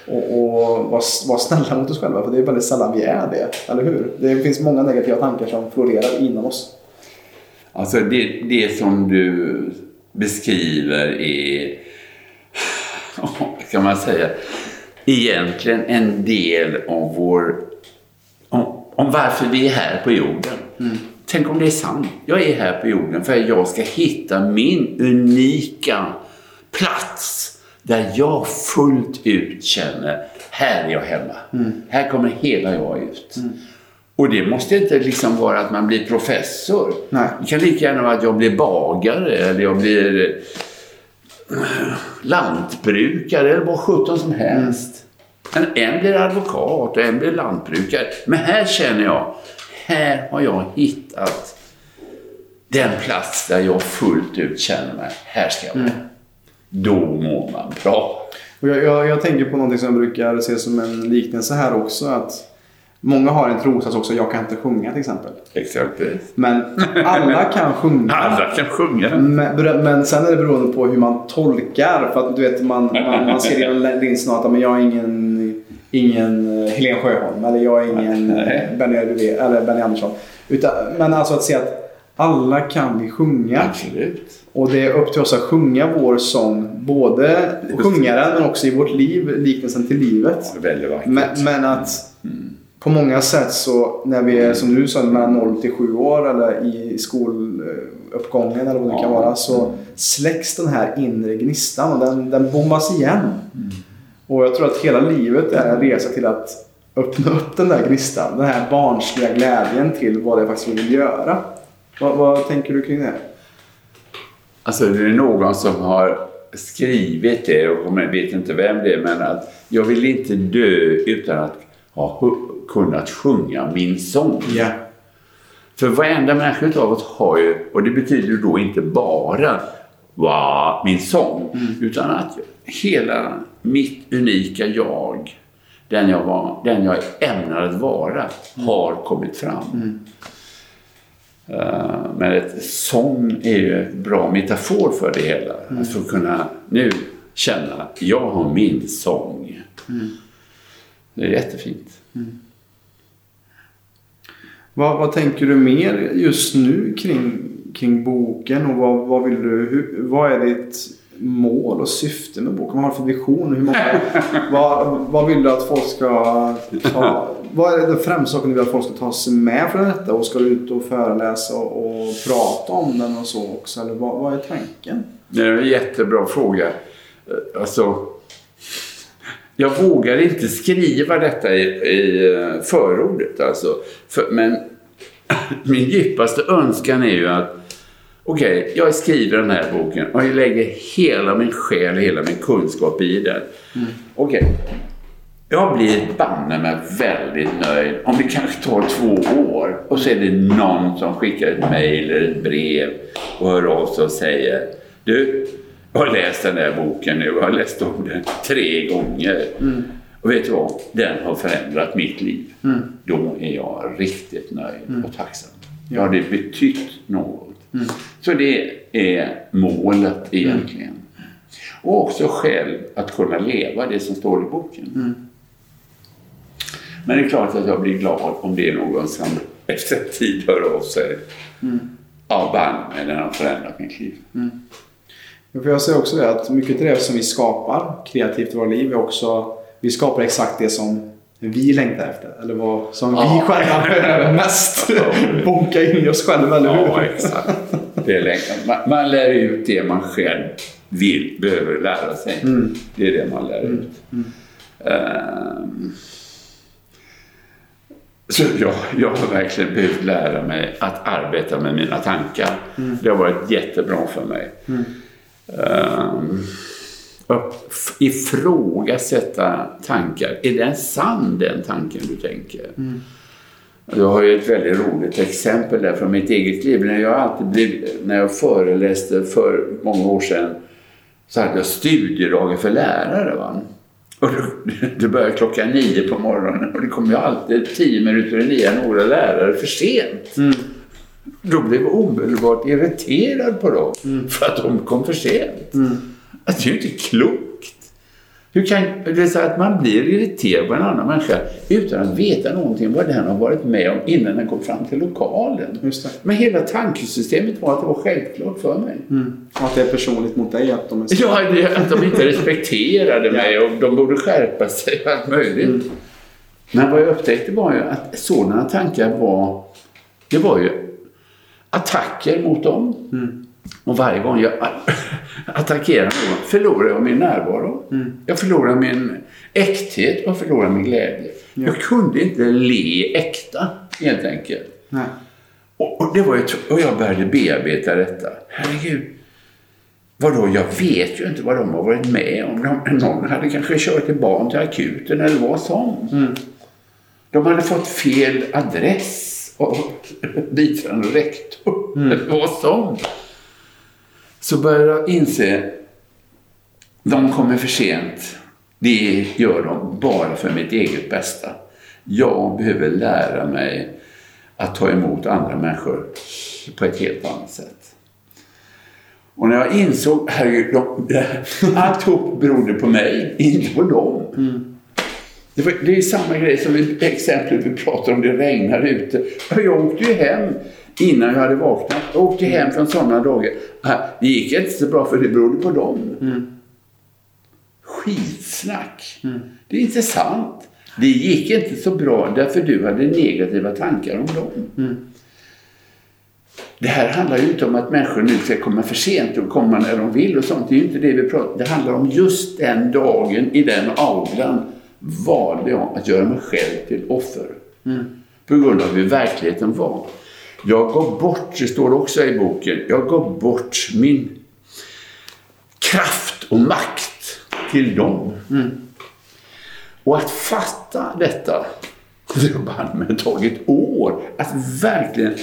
Och, och vara, vara snälla mot oss själva. För det är väldigt sällan vi är det. Eller hur? Det finns många negativa tankar som florerar inom oss. Alltså det, det som du beskriver är, kan man säga, egentligen en del av vår... Om, om varför vi är här på jorden. Tänk om det är sant. Jag är här på jorden för att jag ska hitta min unika plats där jag fullt ut känner, här är jag hemma. Här kommer hela jag ut. Och det måste inte liksom vara att man blir professor. Nej. Det kan lika gärna vara att jag blir bagare eller jag blir lantbrukare eller vad sjutton som helst. Men en blir advokat och en blir lantbrukare. Men här känner jag, här har jag hittat den plats där jag fullt ut känner mig, här ska jag vara. Då mår man bra. Och jag, jag, jag tänker på någonting som jag brukar se som en liknelse här också. Att många har en trosats också, jag kan inte sjunga till exempel. Exakt. Men alla kan sjunga. Alla kan sjunga. Men, men sen är det beroende på hur man tolkar. För att du vet, man, man, man ser genom linsen att men jag är ingen, ingen eh, Helen Sjöholm eller jag är ingen Benny, eller Benny Andersson. Utan, men alltså att se att alla kan vi sjunga. Absolut. Och det är upp till oss att sjunga vår sång. Både sjunga den men också i vårt liv, liknelsen till livet. Väldigt vackert. Men, men att på många sätt så när vi är som du sa mellan 0 till 7 år eller i skoluppgången eller vad det kan vara så släcks den här inre gnistan och den, den bommas igen. Och jag tror att hela livet är en resa till att öppna upp den där gnistan. Den här barnsliga glädjen till vad det faktiskt vi vill göra. Vad, vad tänker du kring det? Alltså det är någon som har skrivit det och jag vet inte vem det är men att jag vill inte dö utan att ha kunnat sjunga min sång. Ja. För varenda människa av oss har ju, och det betyder ju då inte bara wow, min sång, utan att hela mitt unika jag, den jag, var, den jag är ämnad att vara, har kommit fram. Eh, Men ett sång är ju en bra metafor för det hela. Att få kunna nu känna att jag har min sång. Det är jättefint. Vad, vad tänker du mer just nu kring, kring boken och vad, vad vill du, hur, vad är ditt mål och syfte med boken? Vad har du för vision? Hur många, [laughs] vad, vad vill du att folk ska ta? Vad är det främsta saken du vill att folk ska ta sig med från detta? Och ska du ut och föreläsa och, och prata om den och så också? Eller vad, vad är tanken? Det är en jättebra fråga. Alltså, jag vågar inte skriva detta i, i eh, förordet. Alltså. För, men [laughs] min djupaste önskan är ju att Okej, jag skriver den här boken och jag lägger hela min själ, hela min kunskap i den. Okej, jag blir banne mig väldigt nöjd om det kanske tar två år och så är det någon som skickar ett mejl eller ett brev och hör av sig och säger Du, jag har läst den där boken nu, jag har läst om den tre gånger. Och vet du vad? Den har förändrat mitt liv. Då är jag riktigt nöjd och tacksam. Ja, det betytt något. Så det är målet egentligen. Och också själv att kunna leva det som står i boken. Men det är klart att jag blir glad om det är någon som [laughs] efter en tid hör av sig. Ja, banne den har förändrat mitt liv. För jag säger också det att mycket av det som vi skapar kreativt i våra liv är också vi skapar exakt det som vi längtar efter. Eller vad som vi Ja. själva behöver mest bonka in i oss själva, eller hur? Ja, exakt. Det är längtan. Man, man lär ut det man själv vill, behöver lära sig. Det är det man lär ut. Ehm, Så jag, jag har verkligen behövt lära mig att arbeta med mina tankar. Det har varit jättebra för mig. Um, ifrågasätta tankar. Är den sann den tanken du tänker? Jag har ju ett väldigt roligt exempel där från mitt eget liv. När jag, alltid blev, när jag föreläste för många år sedan så hade jag studiedagar för lärare. Va? Och det började klockan nio på morgonen och det kom ju alltid tio minuter i nio några lärare för sent. Då blev jag omedelbart irriterad på dem för att de kom för sent. Alltså, det är ju inte klokt. Hur kan, det är så att man blir irriterad på en annan människa utan att veta någonting vad den har varit med om innan den kom fram till lokalen. Men hela tankesystemet var att det var självklart för mig. Och att det är personligt mot dig att de är så. Ja, det, att de inte respekterade [laughs] mig och de borde skärpa sig och allt möjligt. Men vad jag upptäckte var ju att sådana tankar var, det var ju attacker mot dem. Och varje gång jag attackerade någon förlorade jag min närvaro. Jag förlorade min äkthet och förlorade min glädje. Jag kunde inte le äkta, helt enkelt. Nej. Och, och, det var ju, och jag började bearbeta detta. Herregud. Vadå, jag vet ju inte vad de har varit med om. De, någon hade kanske kört ett barn till akuten eller vad som. De hade fått fel adress av biträdande rektor. Eller vad som. Så började jag inse de kommer för sent. Det gör de bara för mitt eget bästa. Jag behöver lära mig att ta emot andra människor på ett helt annat sätt. Och när jag insåg, herregud, [laughs] alltihop berodde på mig, inte på dem. Det, var, det är samma grej som i exemplet vi pratade om, det regnar ute. Jag åkte ju hem innan jag hade vaknat. Jag åkte hem från sådana dagar. Ah, Det gick inte så bra för det berodde på dem. Skitsnack. Det är inte sant. Det gick inte så bra därför du hade negativa tankar om dem. Det här handlar ju inte om att människor nu ska komma för sent och komma när de vill och sånt. Det är ju inte det vi pratar om. Det handlar om just den dagen i den aulan valde jag att göra mig själv till offer. På grund av hur verkligheten var. Jag gav bort, det står också i boken, jag gav bort min kraft och makt till dem. Och att fatta detta, [laughs] det har mig tagit år. Att verkligen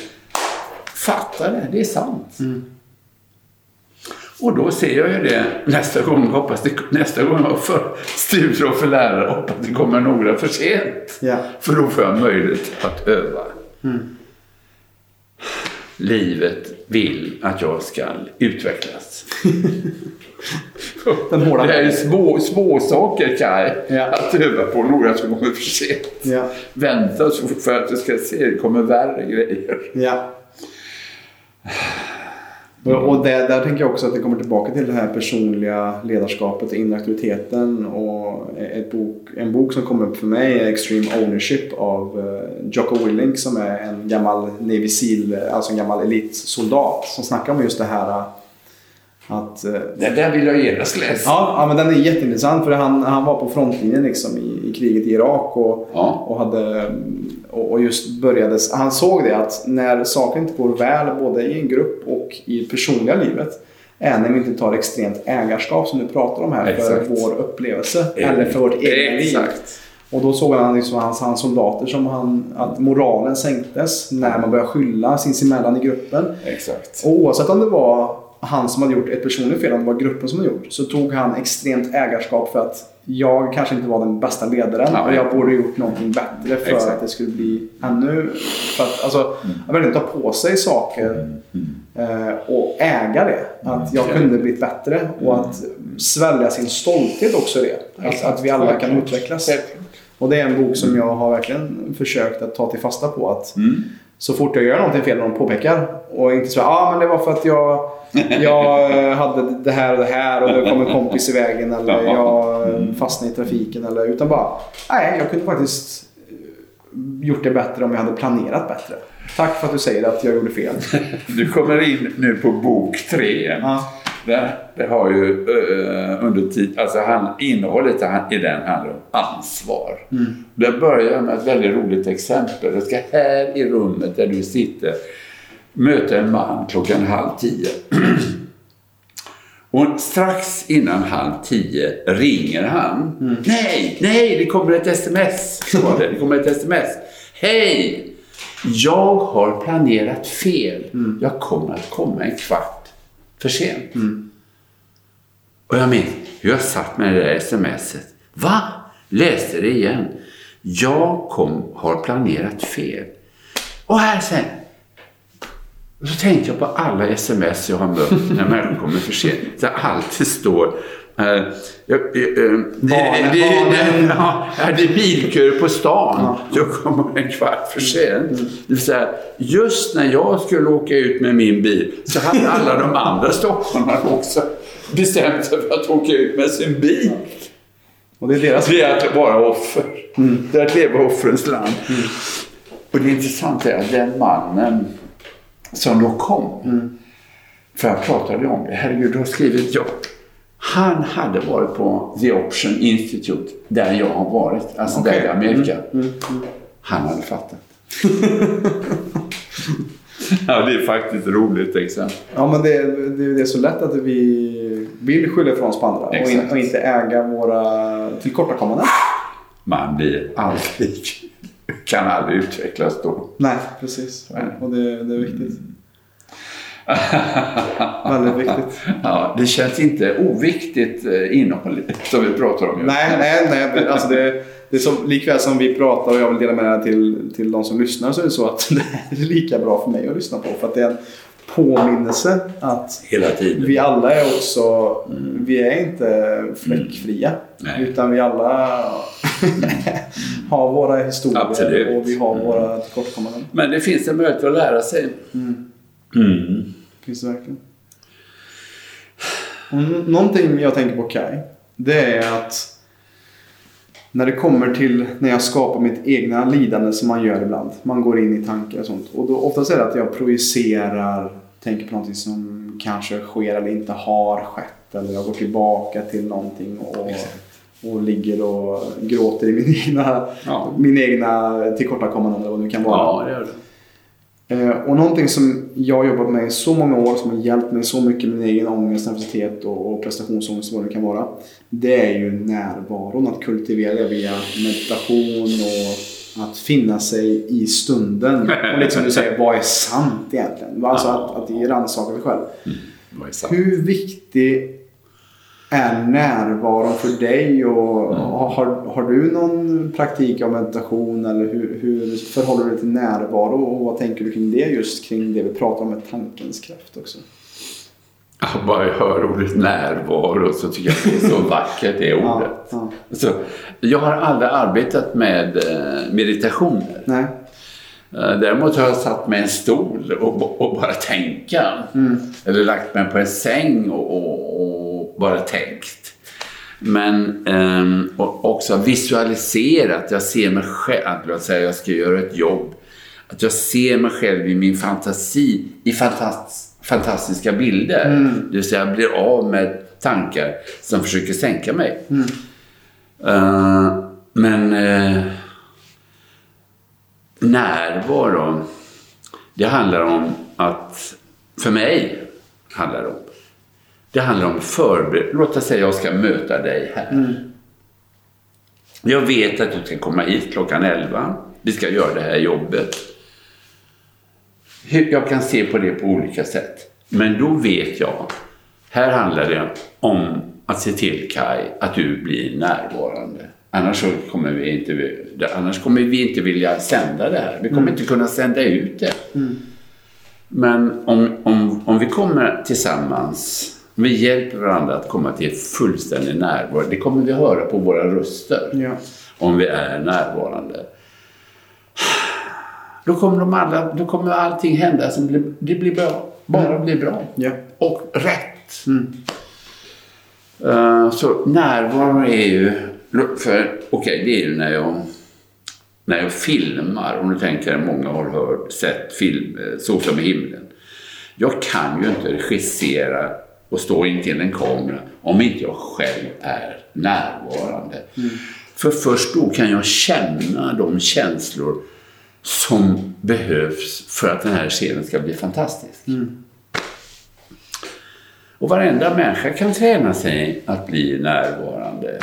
fatta det, det är sant. Och då ser jag ju det nästa gång, hoppas det, nästa gång jag får studieråd för lärare, hoppas det kommer några för sent. Ja. För då får jag möjlighet att öva. Livet vill att jag ska utvecklas. [laughs] Det här är små, små saker Kaj, Ja. att öva på några som kommer för sent. Ja. Vänta för att du ska se, det kommer värre grejer. Och, där, där tänker jag också att det kommer tillbaka till det här personliga ledarskapet, inre och ett bok, en bok som kom upp för mig är Extreme Ownership av eh, Jocko Willink som är en gammal Navy Seal, eh, alltså en gammal elitsoldat som snackar om just det här eh, att uh, Det där vill jag genast läsa. Ja, men den är jätteintressant för han, han var på frontlinjen liksom i, i kriget i Irak och, Ja. och, hade, och, och just började... Han såg det att när saker inte går väl både i en grupp och i personliga livet är när vi inte tar extremt ägarskap som du pratar om här Exakt. för vår upplevelse eller för vårt egna liv. Exakt. Och då såg han liksom hans, hans soldater som han, att moralen sänktes när man började skylla sinsemellan i gruppen. Exakt. Och oavsett om det var han som hade gjort ett personligt fel, om det var gruppen som hade gjort, så tog han extremt ägarskap för att jag kanske inte var den bästa ledaren Ja, och jag borde gjort någonting bättre för Exakt. att det skulle bli ännu... För att, alltså, att verkligen ta på sig saker eh, och äga det. Att jag kunde blivit bättre och att svälja sin stolthet också i det. Att, att vi alla kan utvecklas. Och det är en bok som jag har verkligen försökt att ta till fasta på. att Så fort jag gör någonting fel och någon påpekar och inte så ah, men det var för att jag, jag eh, hade det här och det här och det kom en kompis i vägen eller jag eh, fastnade i trafiken. Eller, utan bara, nej jag kunde faktiskt eh, gjort det bättre om jag hade planerat bättre. Tack för att du säger att jag gjorde fel. [laughs] Du kommer in nu på bok tre. Ja. Det, det har ju uh, under tid, alltså han, innehållet i den handlar om ansvar. Mm. Det börjar med ett väldigt roligt exempel. Jag ska här i rummet där du sitter möta en man klockan halv tio. Och strax innan halv tio ringer han. Mm. Nej, nej, det kommer ett sms. det. det kommer ett sms. Hej! Jag har planerat fel. Mm. Jag kommer att komma en kvart för sent. Mm. Och jag minns hur jag satt med det där smset. Va? Läste det igen. Jag kom, har planerat fel. Och här sen. Och så tänkte jag på alla sms jag har mött när människor kommer för sent. Där alltid står Uh, jag, det, är bilköer på stan. Ja. Jag kommer en kvart för sent. Mm. Det vill säga, just när jag skulle åka ut med min bil så hade [laughs] alla de andra stockholmarna också bestämt sig för att åka ut med sin bil. Och det är deras Det är att vara offer. Mm. Det är att leva offrens land. Mm. Och det intressanta är att den mannen som då kom. Mm. För jag pratade om det. Herregud, du har skrivit ja. Han hade varit på The Option Institute, där jag har varit, alltså okay. där i Amerika. Mm. Mm. mm. Han hade fattat. [laughs] ja, det är faktiskt roligt exempel. Ja, men det, det, det är så lätt att vi vill skylla ifrån oss på andra och, in, och, inte äga våra tillkortakommanden. Man blir aldrig, kan aldrig utvecklas då. Nej, precis. Och det, det är viktigt. [laughs] Väldigt viktigt. Ja, det känns inte oviktigt eh, innehåll som vi pratar om. Nej, nej, nej. Alltså det, det är som, likväl som vi pratar och jag vill dela med det till, till de som lyssnar så är det så att [laughs] det är lika bra för mig att lyssna på. För att det är en påminnelse att Hela tiden. vi alla är också, mm. vi är inte fläckfria. Mm. Utan vi alla [laughs] har våra historier Absolut. och vi har mm. våra tillkortakommanden. Men det finns en möjlighet att lära sig. Mm. Finns det verkligen. Och någonting jag tänker på Kai. Det är att när det kommer till när jag skapar mitt egna lidande som man gör ibland. Man går in i tankar och sånt. Och då oftast är det att jag projicerar, tänker på någonting som kanske sker eller inte har skett. Eller jag går tillbaka till någonting och, och ligger och gråter i min [laughs] egna, ja. min egna tillkortakommanden eller vad det nu kan vara. Ja, det gör det. Eh, och någonting som jag har jobbat med i så många år som har hjälpt mig så mycket med min egen ångest, nervositet och, och prestationsångest vad det kan vara. Det är ju närvaron, att kultivera det via meditation och att finna sig i stunden. Och liksom du säger, vad är sant egentligen? Alltså att, att rannsaka dig själv. Mm, Hur viktig är närvaron för dig? Och mm. har, har du någon praktik av meditation eller hur, hur förhåller du dig till närvaro och vad tänker du kring det just kring det vi pratar om med tankens kraft också? Jag bara hör ordet närvaro så tycker jag det är så [laughs] vackert det ordet. Ja, ja. Så, jag har aldrig arbetat med eh, meditationer. Nej. Eh, däremot har jag satt mig i en stol och, och bara tänka. Mm. Eller lagt mig på en säng och, och bara tänkt. Men um, också visualiserat. Jag ser mig själv, låt säga jag ska göra ett jobb. Att jag ser mig själv i min fantasi, i fantast, fantastiska bilder. Mm. Det vill säga jag blir av med tankar som försöker sänka mig. Mm. Uh, men uh, närvaro, det handlar om att, för mig handlar det om det handlar om förberedelse. Låt oss säga att jag ska möta dig här. Mm. Jag vet att du ska komma hit klockan 11. Vi ska göra det här jobbet. Jag kan se på det på olika sätt. Men då vet jag. Här handlar det om att se till Kai att du blir närvarande. Annars, kommer vi inte, annars kommer vi inte vilja sända det här. Vi kommer mm. inte kunna sända ut det. Mm. Men om, om, om vi kommer tillsammans vi hjälper varandra att komma till fullständig närvaro. Det kommer vi höra på våra röster. Ja. Om vi är närvarande. Då kommer, de alla, då kommer allting hända som blir, det blir bra. Bara mm. blir bra. Ja. Och rätt. Mm. Uh, så närvaro är ju... Okej, okay, det är ju när jag, när jag filmar. Om du tänker, många har hört, sett film, eh, Så som i himlen. Jag kan ju inte regissera och stå intill en kamera om inte jag själv är närvarande. För först då kan jag känna de känslor som behövs för att den här scenen ska bli fantastisk. Och varenda människa kan träna sig att bli närvarande.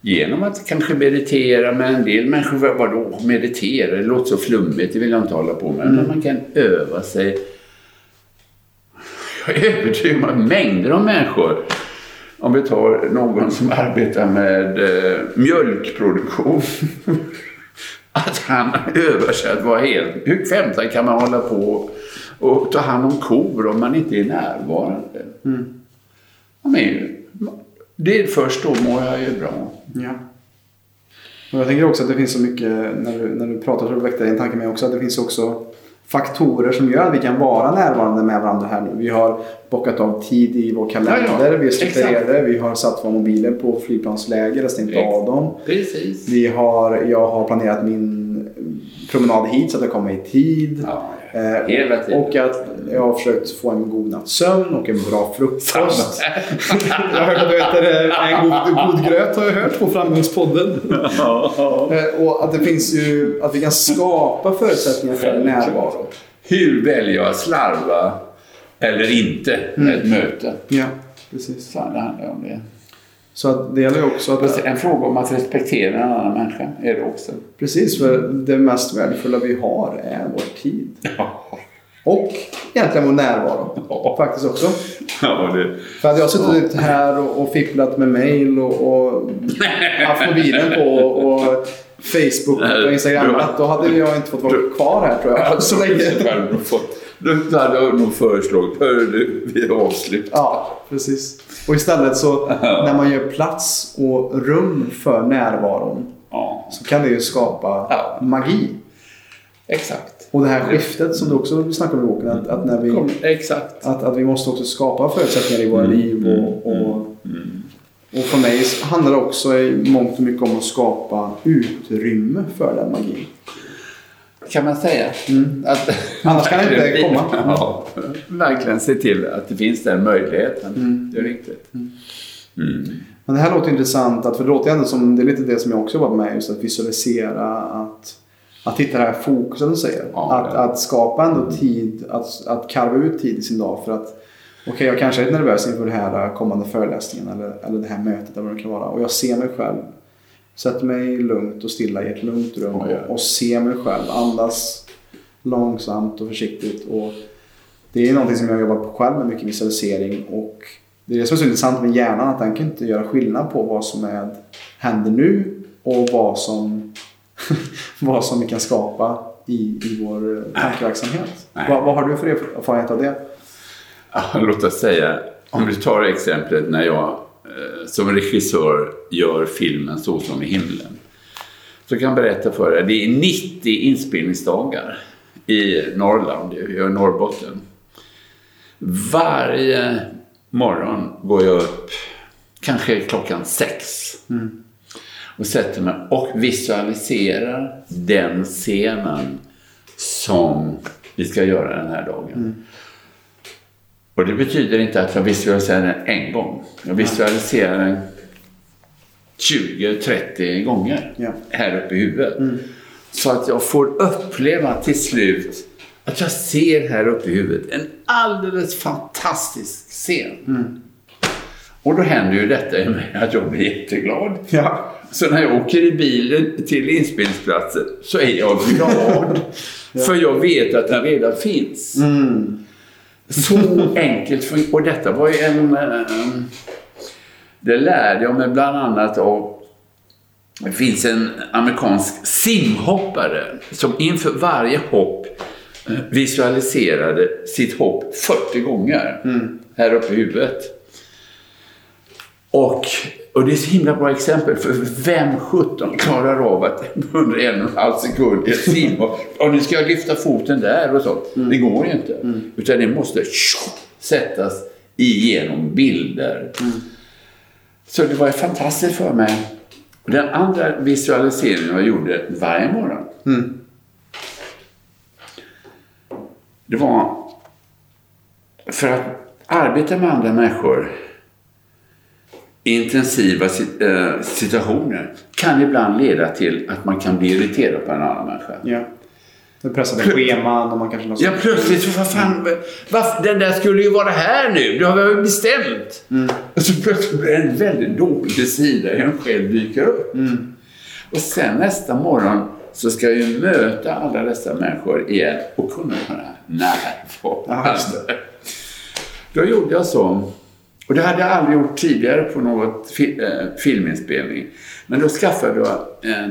Genom att kanske meditera med en del människor, vadå meditera? Det låter så flummigt, det vill jag inte hålla på med. Men man kan öva sig. Jag är övertygad om att mängder av människor, om vi tar någon som arbetar med eh, mjölkproduktion, [laughs] att han övar sig att vara helt... Hur femton kan man hålla på och ta hand om kor om man inte är närvarande? Mm. Men, det är först då mår jag ju bra. Ja. Och jag tänker också att det finns så mycket, när du, när du pratar så väckte en tanke med också, att det finns också faktorer som gör att vi kan vara närvarande med varandra här nu. Vi har bockat av tid i vår kalender, Ja, ja. vi är strukturerade, vi har satt våra mobiler på flygplansläge och stängt Ex- av dem. Precis. Vi har, jag har planerat min promenad hit så att jag kommer i tid. Ja, Eh, hela tiden. och att jag har försökt få en god natts sömn och en bra frukost. [laughs] jag har hört att du äter eh, en god, god gröt har jag hört på Framgångspodden. [laughs] Eh, och att det finns ju, att vi kan skapa förutsättningar för närvaro. Hur väljer jag att slarva eller inte med ett möte? Ja, precis. Fan, det handlar om det. Så att det gäller ju också att... En fråga om att respektera en annan människa är det också. Precis, för det mest värdefulla vi har är vår tid. Och egentligen vår närvaro. Ja. Faktiskt också. Ja, det... För hade jag suttit här och, och fipplat med mail och, och haft mobilen på och Facebook och Instagram då hade jag inte fått vara kvar här tror jag. Så länge. Du hade hade nog föreslagit, hörru du, vi avslutar. Ja, precis. Och istället så [laughs] när man gör plats och rum för närvaron Ja, så kan det ju skapa Ja. magi. exakt. Och det här skiftet som du också snackade om i boken, att, att, när vi, Kom, exakt. att, att vi måste också skapa förutsättningar i våra Mm, liv. Och, och, och för mig handlar det också i mångt och mycket om att skapa utrymme för den magin. Kan man säga. Att, [laughs] Annars kan det inte komma. Ja, verkligen se till att det finns den möjligheten. Det är riktigt. Men det här låter intressant, att, för det låter ändå som, det är lite det som jag också jobbar med, just att visualisera, att, att hitta det här fokuset du säger. Ja, att, ja. att skapa ändå tid, att, att karva ut tid i sin dag för att Okej, jag kanske är lite nervös inför den här kommande föreläsningen eller, eller det här mötet eller vad det kan vara. Och jag ser mig själv. Sätter mig lugnt och stilla i ett lugnt rum och, och ser mig själv. Andas långsamt och försiktigt. Och det är någonting som jag jobbar på själv med mycket visualisering. Och det är det som är så intressant med hjärnan. Att den kan inte göra skillnad på vad som är, händer nu och vad som, [laughs] vad som vi kan skapa i, i vår tankeverksamhet. Nej. Vad, vad har du för erfarenhet av det? Ja, låt oss säga, om du tar exemplet när jag eh, Eh, som regissör gör filmen Så som i himlen. Så kan jag berätta för dig, det är 90 inspelningsdagar i Norrland, i Norrbotten. Varje morgon går jag upp, kanske klockan sex. Och sätter mig och visualiserar den scenen som vi ska göra den här dagen. Och det betyder inte att jag visualiserar den en gång. Jag visualiserar den 20-30 gånger Ja. här uppe i huvudet. Så att jag får uppleva till slut att jag ser här uppe i huvudet en alldeles fantastisk scen. Och då händer ju detta i mig att jag blir jätteglad. Ja. Så när jag åker i bilen till inspelningsplatsen så är jag glad. [laughs] För jag vet att den redan finns. Så enkelt. Och detta var ju en... eh, Det lärde jag mig bland annat av... Det finns en amerikansk simhoppare som inför varje hopp eh, visualiserade sitt hopp 40 gånger här uppe i huvudet. Och, och det är så himla bra exempel för vem 17 klarar av att under en och en halv sekund i ett simhopp, och nu ska jag lyfta foten där och så. Det går ju inte. Utan det måste sättas igenom bilder. Så det var fantastiskt för mig. Den andra visualiseringen jag gjorde varje morgon. Det var för att arbeta med andra människor intensiva si- eh, situationer kan ibland leda till att man kan bli irriterad på en annan människa. Ja. Det pressade scheman och man kanske måste... Ja, plötsligt så vad fan, varför, den där skulle ju vara här nu, det har vi väl bestämt. Och så plötsligt blir det en väldigt dålig sida i en själv dyker upp. Och sen nästa morgon så ska jag ju möta alla dessa människor igen och kunna vara närvarande. Ja. Då gjorde jag så. Och det hade jag aldrig gjort tidigare på något fi- äh, filminspelning. Men då skaffade jag äh,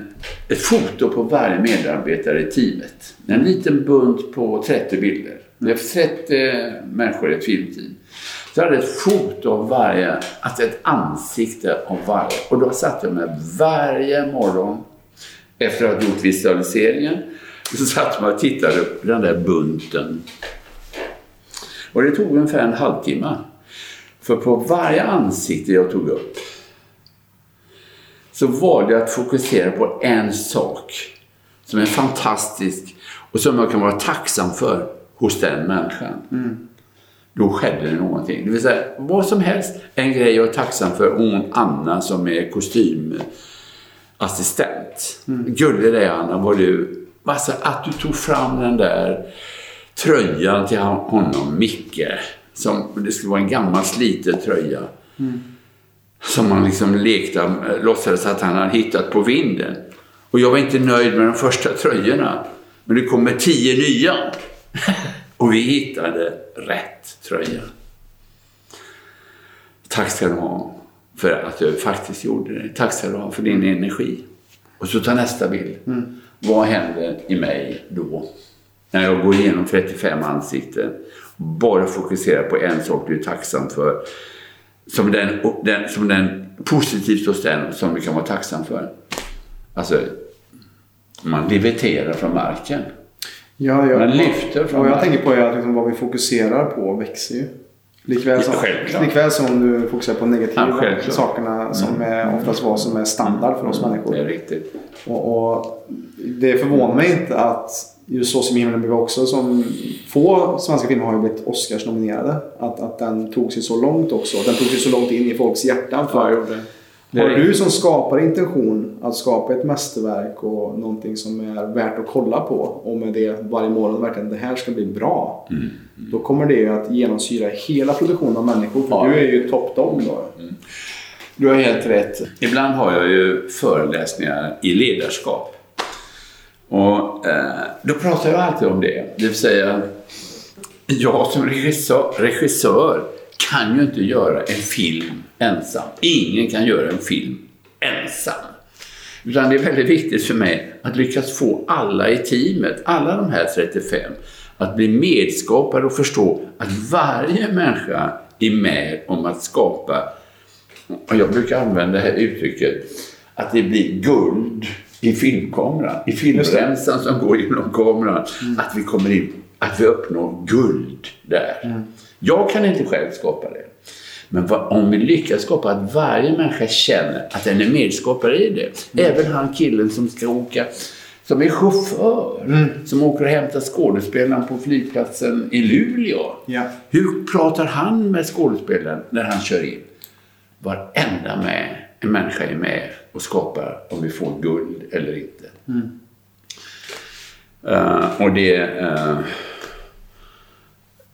ett foto på varje medarbetare i teamet. En liten bunt på 30 bilder. Det är 30 människor i ett filmteam. Så jag hade ett foto av varje, alltså ett ansikte av varje. Och då satt jag med varje morgon efter att ha gjort visualiseringen. Så satt man och tittade på den där bunten. Och det tog ungefär en halvtimme. För på varje ansikte jag tog upp så valde jag att fokusera på en sak som är fantastisk och som jag kan vara tacksam för hos den människan. Då skedde det någonting. Det vill säga, vad som helst, en grej jag är tacksam för, hon Anna som är kostymassistent. Gullig dig Anna, var du. Alltså att du tog fram den där tröjan till honom, Micke. Som, det skulle vara en gammal sliten tröja. Som man liksom lekte, eh, låtsades att han hade hittat på vinden. Och jag var inte nöjd med de första tröjorna. Men det kommer tio nya. [laughs] Och vi hittade rätt tröja. Tack ska du ha för att du faktiskt gjorde det. Tack ska du ha för din energi. Och så ta nästa bild. Vad händer i mig då? När jag går igenom 35 ansikten. Bara fokuserar på en sak du är tacksam för. Som den, den, som den positivt hos den som du kan vara tacksam för. Alltså, man leviterar från marken. Ja, ja. Man lyfter från Vad jag marken. tänker på är att liksom vad vi fokuserar på växer ju. Likväl som, Ja, likväl som du fokuserar på negativa Ja. Mm. sakerna som är oftast vad som är standard för oss människor. Det är riktigt. Och, och det förvånar mig inte att just Så som himlen blev också som få svenska filmer har ju blivit Oscars-nominerade. Att, att den tog sig så långt också. Den tog sig så långt in i folks hjärtan. För Ja, det. Har du som skapar intention att skapa ett mästerverk och någonting som är värt att kolla på och med det varje morgon verkligen det här ska bli bra. Mm. Då kommer det att genomsyra hela produktionen av människor. För Ja. du är ju top dog då. Du har helt rätt. Ibland har jag ju föreläsningar i ledarskap. Och eh, då pratar jag alltid om det. Det vill säga, jag som regissör, regissör kan ju inte göra en film ensam. Ingen kan göra en film ensam. Utan det är väldigt viktigt för mig att lyckas få alla i teamet, alla de här 35, att bli medskapare och förstå att varje människa är med om att skapa och jag brukar använda det här uttrycket att det blir guld i filmkameran, i filmremsan som går genom kameran. Att vi kommer in, att vi uppnår guld där. Jag kan inte själv skapa det. Men vad, om vi lyckas skapa att varje människa känner att den är medskapare i det. Även han killen som ska åka, som är chaufför, som åker och hämtar skådespelaren på flygplatsen i Luleå. Ja. Hur pratar han med skådespelaren när han kör in? Varenda med, en människa är med och skapar om vi får guld eller inte. Eh, och det... Uh,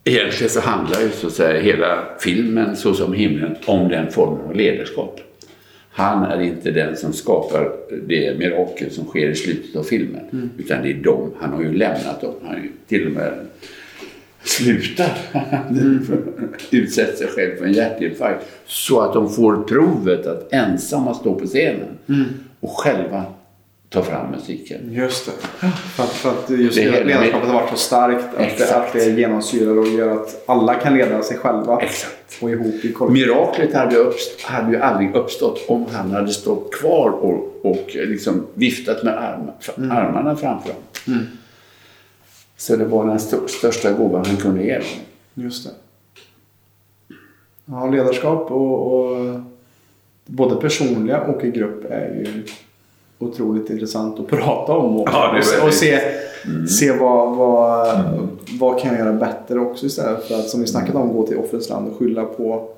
egentligen så handlar ju så att säga hela filmen, så som himlen, om den formen av ledarskap. Han är inte den som skapar det mirakel som sker i slutet av filmen. Utan det är dem. Han har ju lämnat dem. Han har ju till och med slutar. Utsätter sig själv för en hjärtinfarkt. Så att de får provet att ensamma stå på scenen. Och själva ta fram musiken. Just det. För att, för att just Det är- ledarskapet har varit så starkt. Att det, att det genomsyrar och gör att alla kan leda sig själva. Exakt. Och ihop i kollektiv. Miraklet hade, uppst- hade ju aldrig uppstått om han hade stått kvar och, och liksom viftat med arm, armarna framför honom. Så det var den st- största gåvan han kunde ge dem. Just det. Ja, ledarskap och, och både personliga och i grupp är ju otroligt intressant att prata om och, Ja, det och, och se, se vad, vad, vad kan jag göra bättre också istället för att som vi snackat om gå till offrets land och skylla på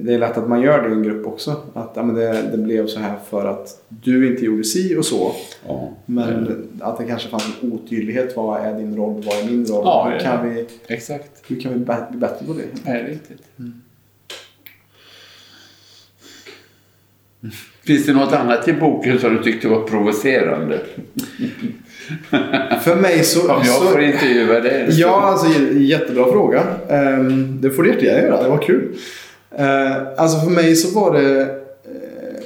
det är lätt att man gör det i en grupp också. Att ja, men det, det blev så här för att du inte gjorde si och så. Ja. Men att det kanske fanns en otydlighet. Vad är din roll? Vad är min roll? Ja, hur, kan vi, Exakt. hur kan vi bli bättre på det? Det är riktigt. [laughs] Finns det något annat i boken som du tyckte var provocerande? För mig så... Om jag så får intervjua dig? så- Ja, alltså jättebra fråga. Um, det får du jättegärna göra, det var kul. Uh, alltså för mig så var det eh,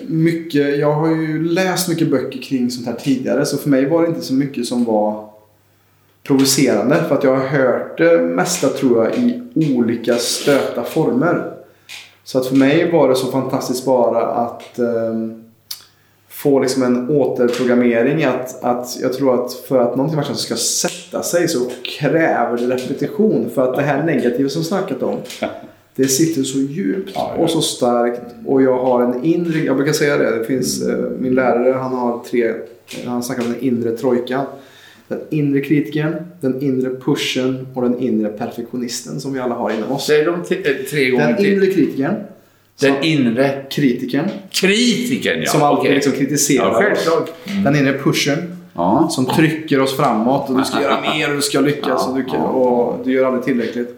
mycket, jag har ju läst mycket böcker kring sånt här tidigare så för mig var det inte så mycket som var provocerande för att jag har hört det mesta tror jag i olika stöta former. Så att för mig var det så fantastiskt bara att ehm, få liksom en återprogrammering. Att, att jag tror att för att någonting verkligen ska sätta sig så kräver det repetition. För att det här negativa som snackat om. [laughs] Det sitter så djupt och så starkt. Och jag har en inre, jag brukar säga det. det finns, eh, min lärare han har tre, han snackar om den inre trojkan. Den inre kritikern, den inre pushen och den inre perfektionisten som vi alla har inom oss. Säg dem t- eh, tre gånger Den till. inre kritikern, Den inre kritikern, kritiken, ja. som alltid Okej. liksom kritiserar Ja, oss. Den inre pushen Ja. som trycker oss framåt och du ska göra [laughs] mer och du ska lyckas och du, kan, och du gör aldrig tillräckligt.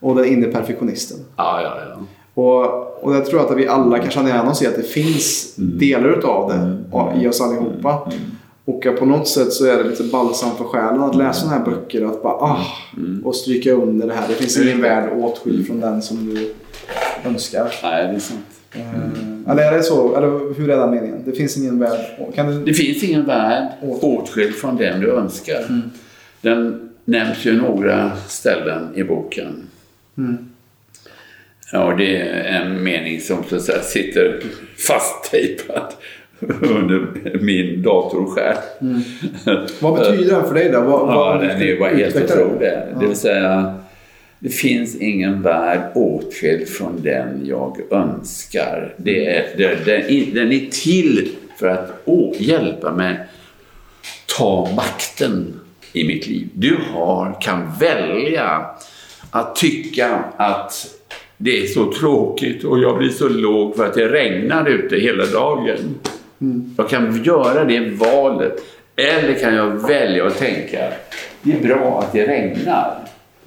Och den inre perfektionisten. Ja, ja, ja. Och, och jag tror att vi alla kan känna igen oss i att det finns delar utav det och- i oss allihopa. Och på något sätt så är det lite balsam för själen att läsa sådana här böcker att bara ah, och stryka under det här. Det finns ingen värld åtskild från den som du önskar. Nej, det är sant. Eh, Eller är det så? Eller hur är den meningen? Det finns ingen värld. Kan du... Det finns ingen värld åtskild från den du önskar. Den nämns ju några ställen i boken. Ja, det är en mening som så att säga sitter fasttejpad [laughs] under min datorskärm. [laughs] Vad betyder den för dig då? Vad, Ja, den är bara helt otrolig. Det vill säga, det finns ingen värld åtskild från den jag önskar. Det är, det, den, den är till för att å, hjälpa mig ta makten i mitt liv. Du har, kan välja att tycka att det är så tråkigt och jag blir så låg för att det regnar ute hela dagen. Jag kan göra det valet. Eller kan jag välja att tänka det är bra att det regnar.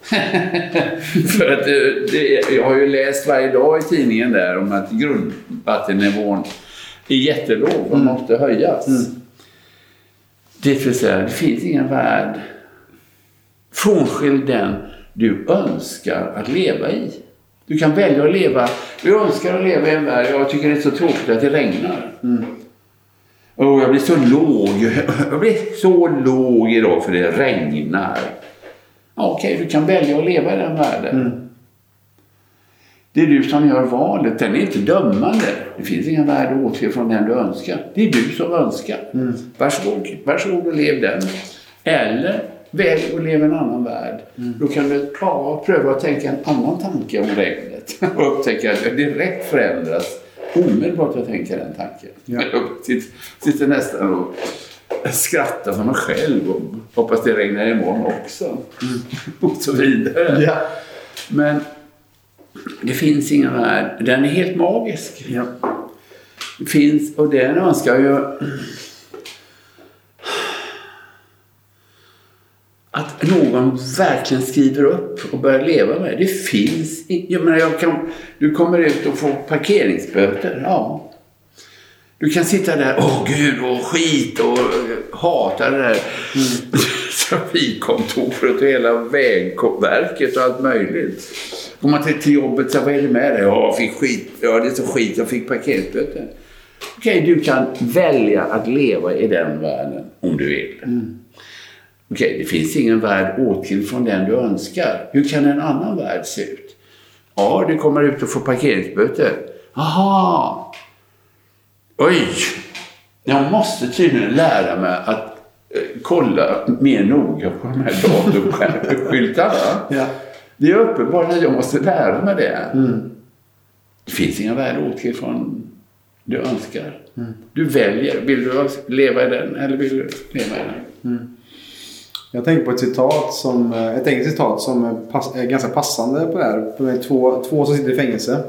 [laughs] För att det, det, jag har ju läst varje dag i tidningen där om att grundvattennivån är jättelåg och måste höjas. Det vill säga, det finns ingen värld frånskild den du önskar att leva i. Du kan välja att leva, du önskar att leva i en värld, jag tycker det är så tråkigt att det regnar. Och jag blir så låg, jag blir så låg idag för det regnar. Ja, Okej, du kan välja att leva i den världen. Det är du som gör valet. Den är inte dömande. Det finns ingen värld åtskild från den du önskar. Det är du som önskar. Varsågod, varsågod och lev den. Eller välj att leva i en annan värld. Då kan du ja, pröva att tänka en annan tanke om regnet. Och upptäcka att det direkt förändras omedelbart att tänka den tanken. Ja. [laughs] Jag sitter, nästan och skrattar för mig själv och hoppas det regnar imorgon också. Och så vidare. Ja. Men det finns ingen värld. Den är helt magisk. Ja. Det finns, och den önskar jag att någon verkligen skriver upp och börjar leva med. Det finns i- jag menar, jag kan, Du kommer ut och får parkeringsböter. Ja. Du kan sitta där, åh gud och skit och eh, hata det där [laughs] trafikkontoret och hela vägverket och allt möjligt. Kommer man till, till jobbet, så vad är det med dig? Ja, jag fick skit. Ja, det är så skit, jag fick parkeringsböter. Okej, du kan välja att leva i den världen om du vill. Okej, det finns ingen värld åtskild från den du önskar. Hur kan en annan värld se ut? Ja, du kommer ut och får parkeringsböter. Aha! Oj! Jag måste tydligen lära mig att eh, kolla mer noga på de här datorskyltarna. [laughs] Ja. Det är uppenbart att jag måste lära mig det. Det finns inga värld åtskild från du önskar. Du väljer. Vill du leva i den eller vill du leva i den? Jag tänker på ett citat som, eh, ett engelskt citat som är, pass, är ganska passande på det här. Det är två, två som sitter i fängelse.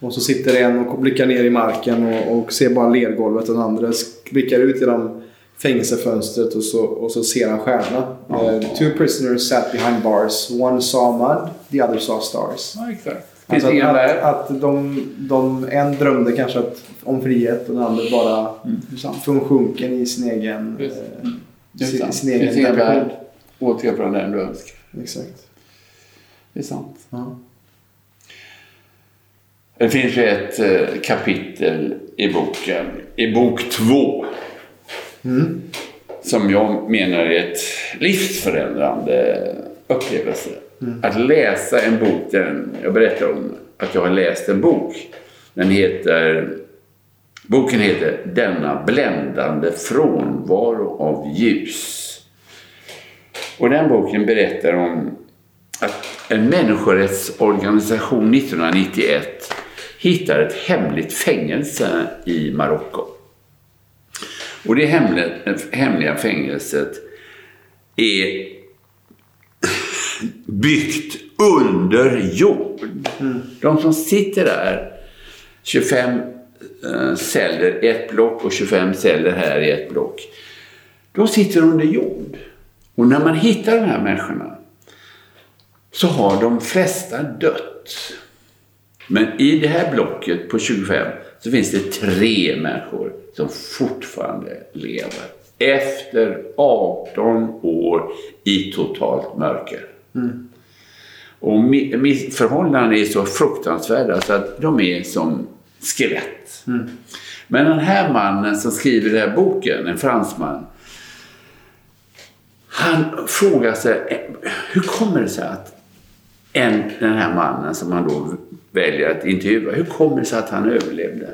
Och så sitter en och blickar ner i marken och, och ser bara lergolvet och den andra blickar ut genom fängelsefönstret och så, och så ser han stjärnorna. Uh, two prisoners sat behind bars. One saw mud, the other saw stars. Ja, exakt. Alltså att, att, att de, de, en drömde kanske att, om frihet och den andra bara Det sant. försjunken i sin egen, Just. Sin, sin egen inga depression. berg. Återupprepa den du önskar. Exakt. Det är sant. Ja. Det finns ju ett eh, kapitel i boken, i bok två, som jag menar är ett livsförändrande upplevelse. Att läsa en bok, den, jag berättar om att jag har läst en bok. Den heter, boken heter Denna bländande frånvaro av ljus. Och den boken berättar om att en människorättsorganisation 1991 hittar ett hemligt fängelse i Marocko. Och det hemliga, fängelset är byggt under jord. De som sitter där, 25 eh, celler i ett block och 25 celler här i ett block. De sitter under jord. Och när man hittar de här människorna så har de flesta dött. Men i det här blocket på 25 så finns det tre människor som fortfarande lever. Efter 18 år i totalt mörker. Och mi- missförhållandena är så fruktansvärda så att de är som skelett. Men den här mannen som skriver den här boken, en fransman, han frågar sig, hur kommer det sig att en, den här mannen som han då väljer att intervjua, hur kommer det sig att han överlevde?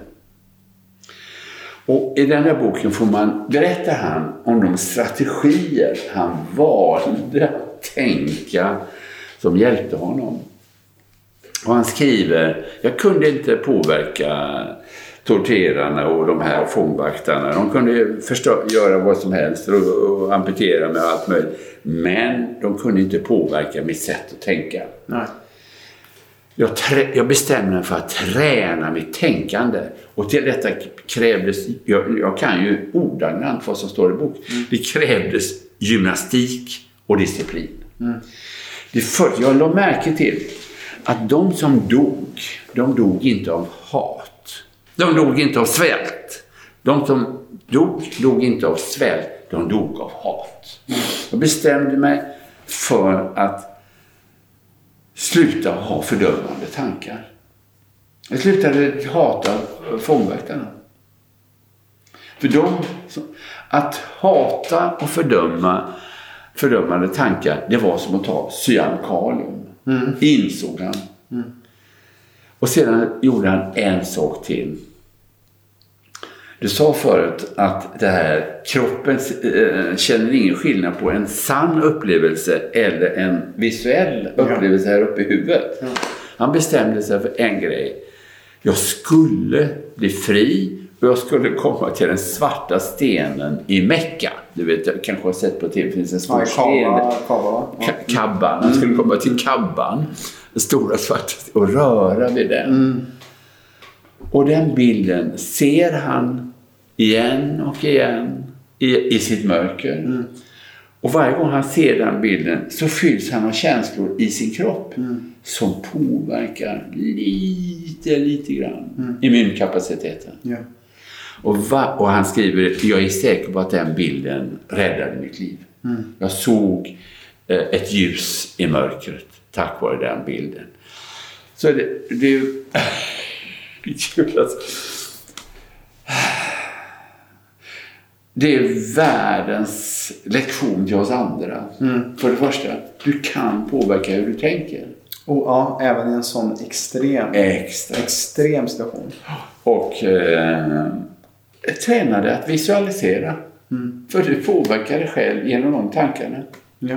Och i den här boken får man, berättar han om de strategier han valde att tänka som hjälpte honom. Och han skriver, jag kunde inte påverka torterarna och de här fångvaktarna. De kunde göra vad som helst och, och amputera med allt möjligt. Men de kunde inte påverka mitt sätt att tänka. Nej. Jag, jag bestämde mig för att träna mitt tänkande. Och till detta krävdes, jag, jag kan ju ordagrant vad som står i boken. Det krävdes gymnastik och disciplin. Det för, jag la märke till att de som dog, de dog inte av hat. De dog inte av svält. De som dog, dog inte av svält. De dog av hat. Jag bestämde mig för att sluta ha fördömande tankar. Jag slutade hata fångvaktarna. För dem, att hata och fördöma fördömande tankar, det var som att ta cyankalium. Insåg han. Och sedan gjorde han en sak till. Du sa förut att det här, kroppen eh, känner ingen skillnad på en sann upplevelse eller en visuell upplevelse här uppe i huvudet. Han bestämde sig för en grej. Jag skulle bli fri och jag skulle komma till den svarta stenen i Mecka. Du vet, jag kanske har sett på tv, det finns en stor Ja, sten. Va? Ja. Ka- Kabban. Han skulle komma till Kabban. Den stora svarta stenen, och röra vid den. Och den bilden ser han igen och igen i, i sitt mörker. Och varje gång han ser den bilden så fylls han av känslor i sin kropp som påverkar lite, lite grann immunkapaciteten. Ja. Och, va, och han skriver, jag är säker på att den bilden räddade mitt liv. Jag såg eh, ett ljus i mörkret tack vare den bilden. Så det, det det är [laughs] kul. Det är världens lektion till oss andra. För det första, du kan påverka hur du tänker. Och ja, även i en sån extrem, Extra. extrem situation. Och eh, träna dig att visualisera. För du påverkar dig själv genom de tankarna. Ja.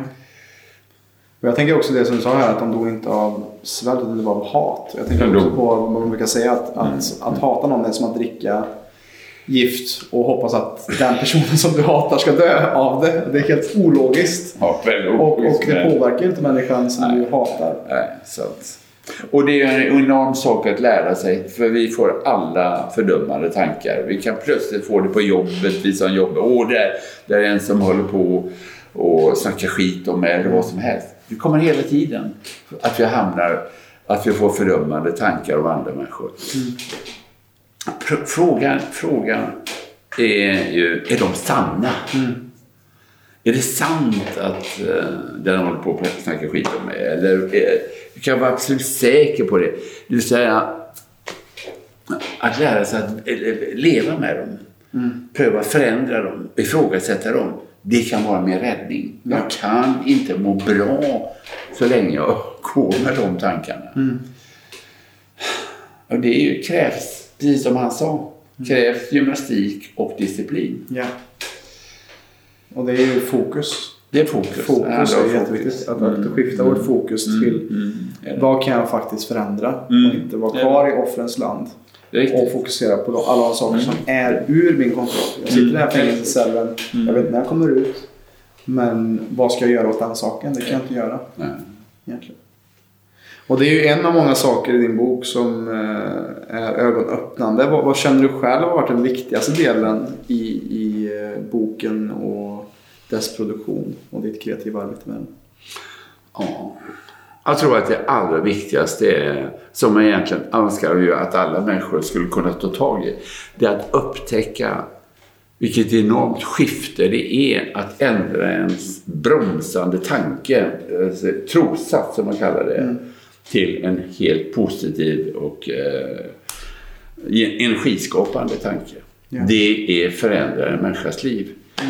Och jag tänker också det som du sa här att de dog inte av svält utan det var av hat. Jag tänker också på vad man brukar säga att, att, att hata någon är som att dricka gift och hoppas att den personen som du hatar ska dö av det. Det är helt ologiskt. Ja, Och, och det påverkar ju inte människan som Nej. du hatar. Nej, så att, och det är en enorm sak att lära sig för vi får alla fördömande tankar. Vi kan plötsligt få det på jobbet, vi som jobbar. Åh, där, där är en som håller på och snackar skit om mig eller vad som helst. Det kommer hela tiden att vi hamnar, att vi får fördömande tankar om andra människor. Pr- Frågan, frågan är ju, är de sanna? Är det sant att uh, den håller på att snacka skit om mig? Eller du kan vara absolut säker på det. Det vill säga att lära sig att eh, leva med dem. Pröva att förändra dem, ifrågasätta dem. Det kan vara min räddning. Jag kan inte må bra så länge jag går med de tankarna. Och det är ju, krävs, precis som han sa, krävs gymnastik och disciplin. Ja. Och det är ju fokus. Det är fokus. Fokus handlar om är jätteviktigt. Att, att skifta vårt fokus till är det. vad kan jag faktiskt förändra och inte vara är kvar i offrens land. Är. Och fokusera på alla de saker som är ur min kontroll. Jag sitter i den här fängelsecellen, jag vet inte när jag kommer ut. Men vad ska jag göra åt den saken? Det kan jag inte göra Nej. egentligen. Och det är ju en av många saker i din bok som eh, är ögonöppnande. Vad, vad känner du själv har varit den viktigaste delen i, i eh, boken och dess produktion och ditt kreativa arbete med den? Ja. Jag tror att det allra viktigaste är, som man egentligen önskar ju att alla människor skulle kunna ta tag i, det är att upptäcka vilket enormt skifte det är att ändra ens bromsande tanke, alltså, trossats som man kallar det, till en helt positiv och eh, energiskapande tanke. Ja. Det är förändrar en människas liv. Eh,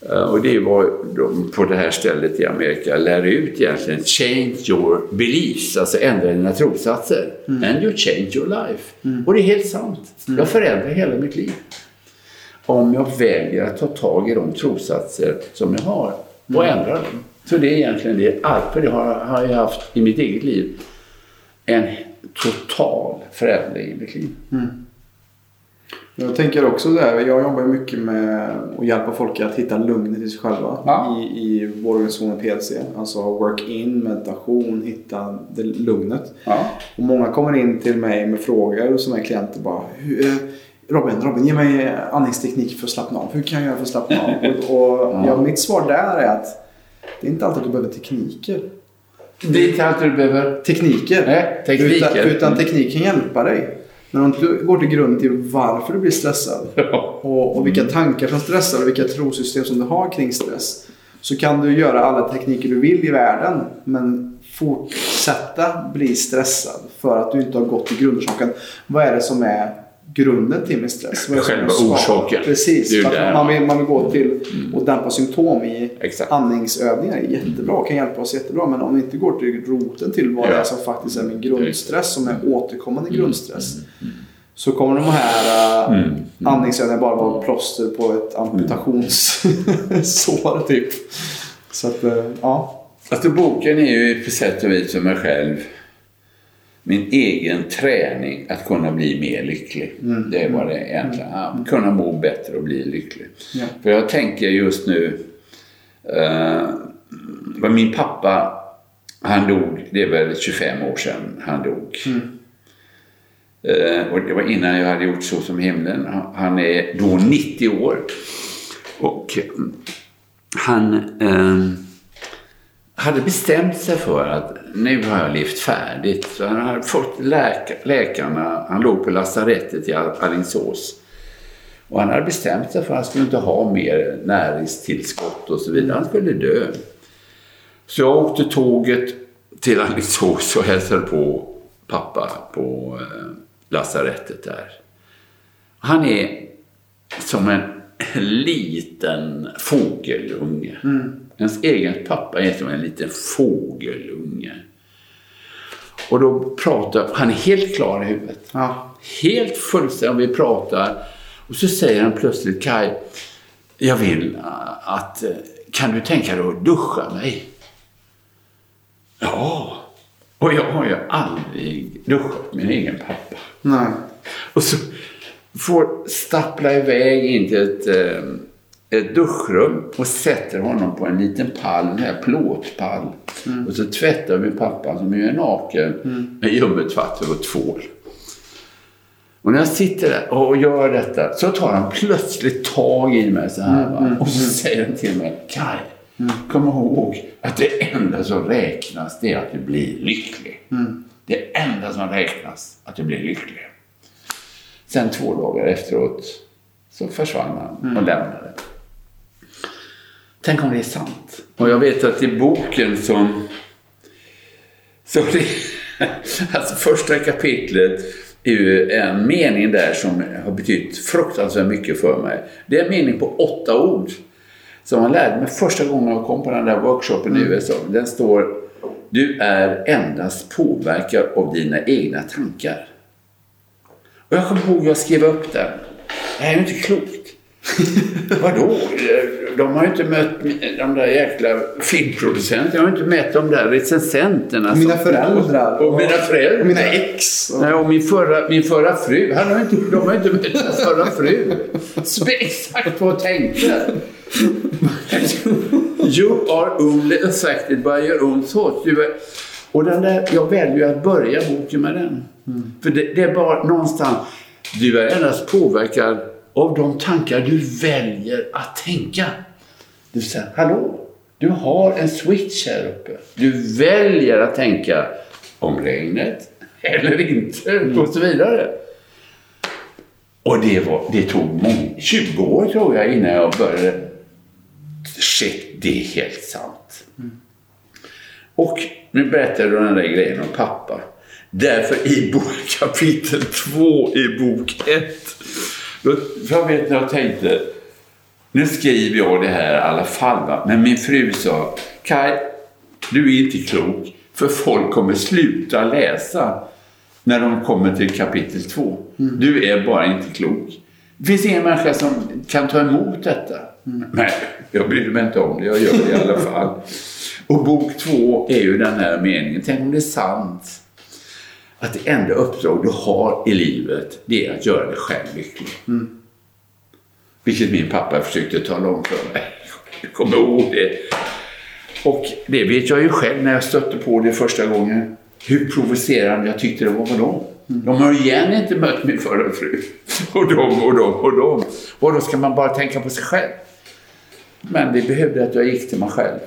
Och det är vad de på det här stället i Amerika lär ut egentligen. Change your beliefs, alltså ändra dina trossatser. And you change your life. Och det är helt sant. Jag förändrar hela mitt liv. Om jag väljer att ta tag i de trossatser som jag har och ändra dem. Så det är egentligen det. Allt för det har, jag haft i mitt eget liv. En total förändring i mitt liv. Jag tänker också där, jag jobbar mycket med att hjälpa folk att hitta lugnet i sig själva Ja. i, i vår organisation PLC. Alltså work-in, meditation, hitta det lugnet. Ja. Och många kommer in till mig med frågor som är klienter bara "Hur, eh, Robin, Robin, ge mig andningsteknik för att slappna av. Hur kan jag göra för att slappna av? [laughs] Och, och ja, mitt svar där är att det är inte alltid att du behöver tekniker. Det är inte allt du behöver. Tekniker. Nej, tekniker. Utan, utan teknik kan hjälpa dig. Men om du går till grunden till varför du blir stressad och, och vilka tankar som stressar och vilka trosystem som du har kring stress. Så kan du göra alla tekniker du vill i världen men fortsätta bli stressad för att du inte har gått till grundorsaken. Vad är det som är grunden till min stress? Det Själva orsaken. Precis. Det är man, vill, man vill gå till och dämpa symptom i Exakt. andningsövningar. är Jättebra, kan hjälpa oss jättebra. Men om vi inte går till roten till vad det Ja. är som faktiskt är min grundstress, som är återkommande Mm. grundstress. Så kommer de här uh, andningsövningarna bara vara plåster på ett amputationssår typ. Så att, eh, ja. Alltså boken är ju på sätt och vis för mig själv min egen träning att kunna bli mer lycklig. Det är vad det egentligen. Att kunna må bättre och bli lycklig. Ja. För jag tänker just nu, eh, min pappa, han dog, det är väl 25 år sedan han dog. Eh, och det var innan jag hade gjort Så som himlen. Han- är då 90 år. Och mm, han eh, hade bestämt sig för att nu har jag levt färdigt. Så han hade fått läka, läkarna, han låg på lasarettet i Alingsås. Och han hade bestämt sig för att han skulle inte ha mer näringstillskott och så vidare. Han skulle dö. Så jag åkte tåget till Alingsås och hälsade på pappa på eh, lasarettet där. Han är som en liten fågelunge. Mm. Ens egen pappa är som en liten fågelunge. Och då pratar, han är helt klar i huvudet. Ja. Helt fullständigt. Vi pratar och så säger han plötsligt Kai, jag vill äh, att, äh, kan du tänka dig att duscha mig? Ja, och jag har ju aldrig duschat min egen pappa. Nej. Och så får stappla iväg in till ett, eh, ett duschrum och sätter honom på en liten pall, en här plåtpall. Och så tvättar vi pappa som ju är naken med ljummet vatten och tvål. Och när jag sitter där och gör detta så tar han plötsligt tag i mig så här. Va? Och så säger han till mig, Kaj, kom ihåg att det enda som räknas det är att du blir lycklig. Det enda som räknas att du blir lycklig. Sen två dagar efteråt så försvann han och lämnade. Tänk om det är sant. Och jag vet att i boken som... Så det, [laughs] alltså första kapitlet är ju en mening där som har betytt fruktansvärt mycket för mig. Det är en mening på åtta ord. Som jag lärde mig första gången jag kom på den där workshopen i USA. Den står Du är endast påverkad av dina egna tankar. Och jag kommer ihåg att jag skrev upp den. Det här är ju inte klokt. [laughs] Vadå? De har ju inte mött de där jäkla filmproducenterna. Jag har inte mött de där recensenterna. Mina som- föräldrar. Och, mina föräldrar. Och mina ex. Och... Nej, och min förra, min förra fru. Han har inte, de har inte mött min förra fru. Exakt vad jag tänkte. You are only affected by your own thoughts. Du är, och den där, jag väljer att börja boken med den. För det, det är bara någonstans. Du är endast påverkad av de tankar du väljer att tänka. Du säger, hallå? Du har en switch här uppe. Du väljer att tänka om regnet eller inte och så vidare. Och det, var, det tog många, 20 år tror jag innan jag började. Shit, det är helt sant. Och nu berättar du den där grejen om pappa. Därför i bok, [laughs] kapitel 2 i bok 1. Då, för jag vet när jag tänkte, nu skriver jag det här i alla fall. Va? Men min fru sa, Kai, du är inte klok. För folk kommer sluta läsa när de kommer till kapitel 2. Du är bara inte klok. Det finns ingen människa som kan ta emot detta. Nej, jag bryr mig inte om det. Jag gör det i alla fall. Och bok 2 är ju den här meningen. Tänk om det är sant. Att det enda uppdrag du har i livet, det är att göra dig själv lycklig. Vilket min pappa försökte tala om för mig. Jag kommer ihåg det. Och det vet jag ju själv när jag stötte på det första gången. Hur provocerande jag tyckte det var med dem. De har ju igen inte mött min förra fru. Och de och de och de. Och då ska man bara tänka på sig själv. Men det behövde att jag gick till mig själv.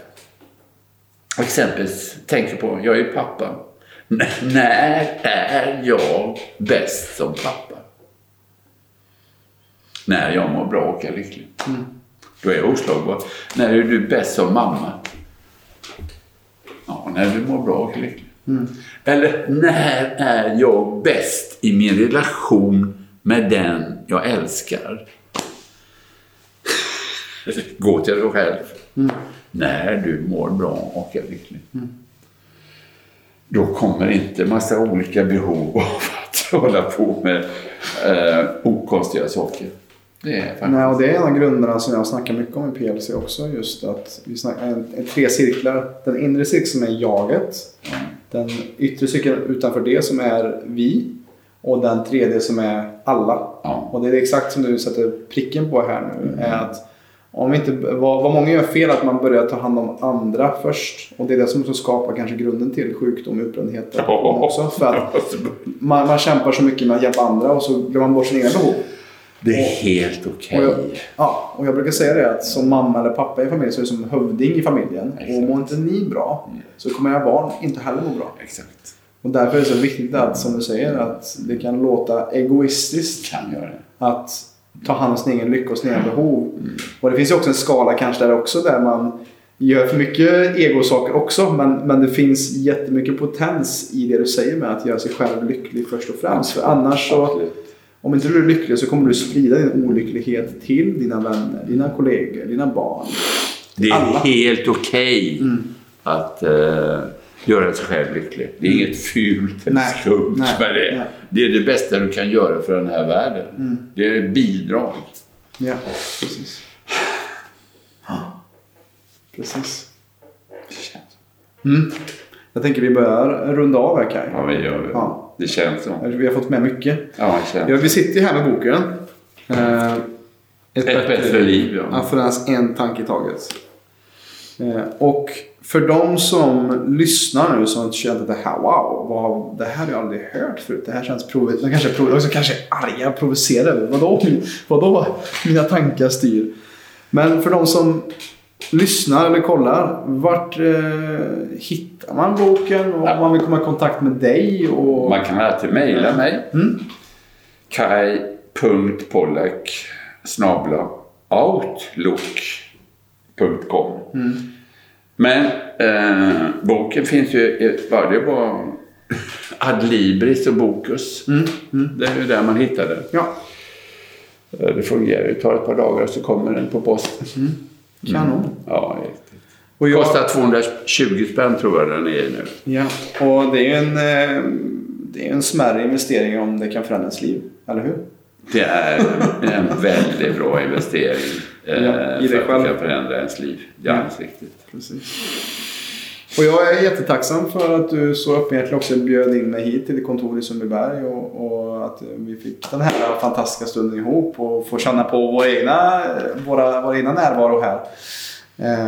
Exempelvis tänker på, jag är ju pappa. N- när är jag bäst som pappa? När jag mår bra och är lycklig. Då är jag oslagbar. När är du bäst som mamma? Ja, när du mår bra och är lycklig. Eller när är jag bäst i min relation med den jag älskar? [laughs] Gå till dig själv. När du mår bra och är lycklig. Då kommer inte massa olika behov av att hålla på med eh, okonstiga saker. Det är faktiskt... Nej, och det är en av grunderna som jag snackar mycket om i PLC också. Just att vi snackar en, en, tre cirklar. Den inre cirkeln som är jaget. Den yttre cirkeln utanför det som är vi. Och den tredje som är alla. Ja. Och det är exakt som du sätter pricken på här nu. Är att om inte, vad, vad många gör fel att man börjar ta hand om andra först. Och det är det som också skapar kanske grunden till sjukdom och utbrändhet. också. För att man, man kämpar så mycket med att hjälpa andra och så glömmer man bort sina egna behov. Det är helt okej. Och jag, ja, och jag brukar säga det att som mamma eller pappa i familjen så är det som hövding i familjen. Exakt. Och mår inte ni bra så kommer era barn inte heller må bra. Exakt. Och därför är det så viktigt att, som du säger, att det kan låta egoistiskt Kan göra det. att ta hand om sin egen lycka och sina egna behov. Och det finns ju också en skala kanske där också där man gör för mycket egosaker också. Men, men det finns jättemycket potens i det du säger med att göra sig själv lycklig först och främst. För annars så, Absolut. Om inte du är lycklig så kommer du sprida din olycklighet till dina vänner, dina kollegor, dina barn. Det är Alla. helt okej att eh, göra sig själv lycklig. Det är inget fult eller skumt med det. Nej. Det är det bästa du kan göra för den här världen. Det är bidrag. Ja, precis. Precis. Mm. Jag tänker vi börjar runda av här Kaj. Ja, vi gör det. Ja. Det känns så. Vi har fått med mycket. Ja, det känns Ja, vi sitter ju här med boken. Eh, Ett bättre liv, ja. Ja, för ens en tanke i taget. Eh, och för de som lyssnar nu som känner att det här, wow, vad, det här har jag aldrig hört förut. Det här känns provocerande. De kanske, provo- också kanske är arga, provocerade. Vadå, vadå mina tankar styr? Men för de som lyssnar eller kollar, vart eh, hittar man boken? Och om man vill komma i kontakt med dig? Och... Man kan alltid mejla mig. Mm. kaj.pollack snabla outlook.com Men eh, boken finns ju, i- ja, det bara Adlibris och Bokus. Det är ju där man hittar den. Ja, Eh, Det fungerar ju. Det tar ett par dagar så kommer den på posten. Kanon. Ja, det Och jag- kostar 220 spänn tror jag den är nu. Ja, och det är en, eh, det är en smärre investering om det kan förändra ens liv. Eller hur? Det är en väldigt bra investering eh, Ja, i dig för att själv. det kan förändra ens liv. Ja, alldeles riktigt. Precis. Och jag är jättetacksam för att du så öppenhjärtigt också bjöd in mig hit till ditt kontor i Sundbyberg och, och att vi fick den här fantastiska stunden ihop och få känna på vår egna, våra, våra egna närvaro här.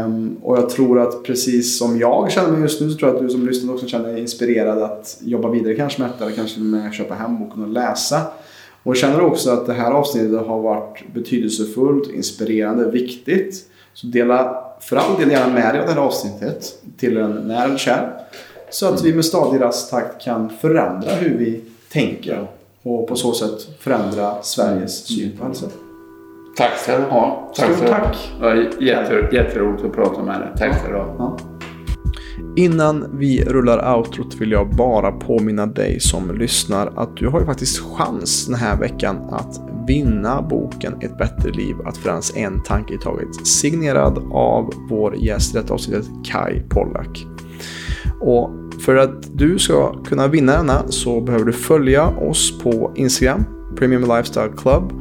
Um, och jag tror att precis som jag känner mig just nu så tror jag att du som lyssnar också känner dig inspirerad att jobba vidare kanske med detta eller kanske med att köpa hem boken och läsa. Och känner du också att det här avsnittet har varit betydelsefullt, inspirerande, viktigt. Så dela för all del gärna med dig av det här avsnittet till en nära eller kär. Så att vi med stadig rask takt kan förändra hur vi tänker och på så sätt förändra Sveriges syn på hälsa. Tack ska du ha. Stort du ha. tack. Ja, jätte, jätteroligt att prata med dig. Tack ska du ha. Ja. Innan vi rullar outrot vill jag bara påminna dig som lyssnar att du har ju faktiskt chans den här veckan att vinna boken Ett bättre liv att förändras en tanke i taget. Signerad av vår gäst i detta avsnittet Kai Pollack. Och för att du ska kunna vinna denna så behöver du följa oss på Instagram, Premium Lifestyle Club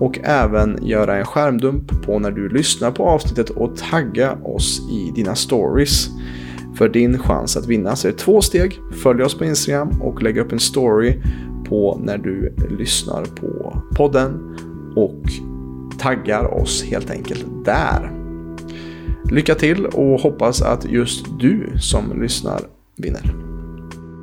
och även göra en skärmdump på när du lyssnar på avsnittet och tagga oss i dina stories för din chans att vinna. Så det är två steg. Följ oss på Instagram och lägg upp en story på när du lyssnar på podden och taggar oss helt enkelt där. Lycka till och hoppas att just du som lyssnar vinner.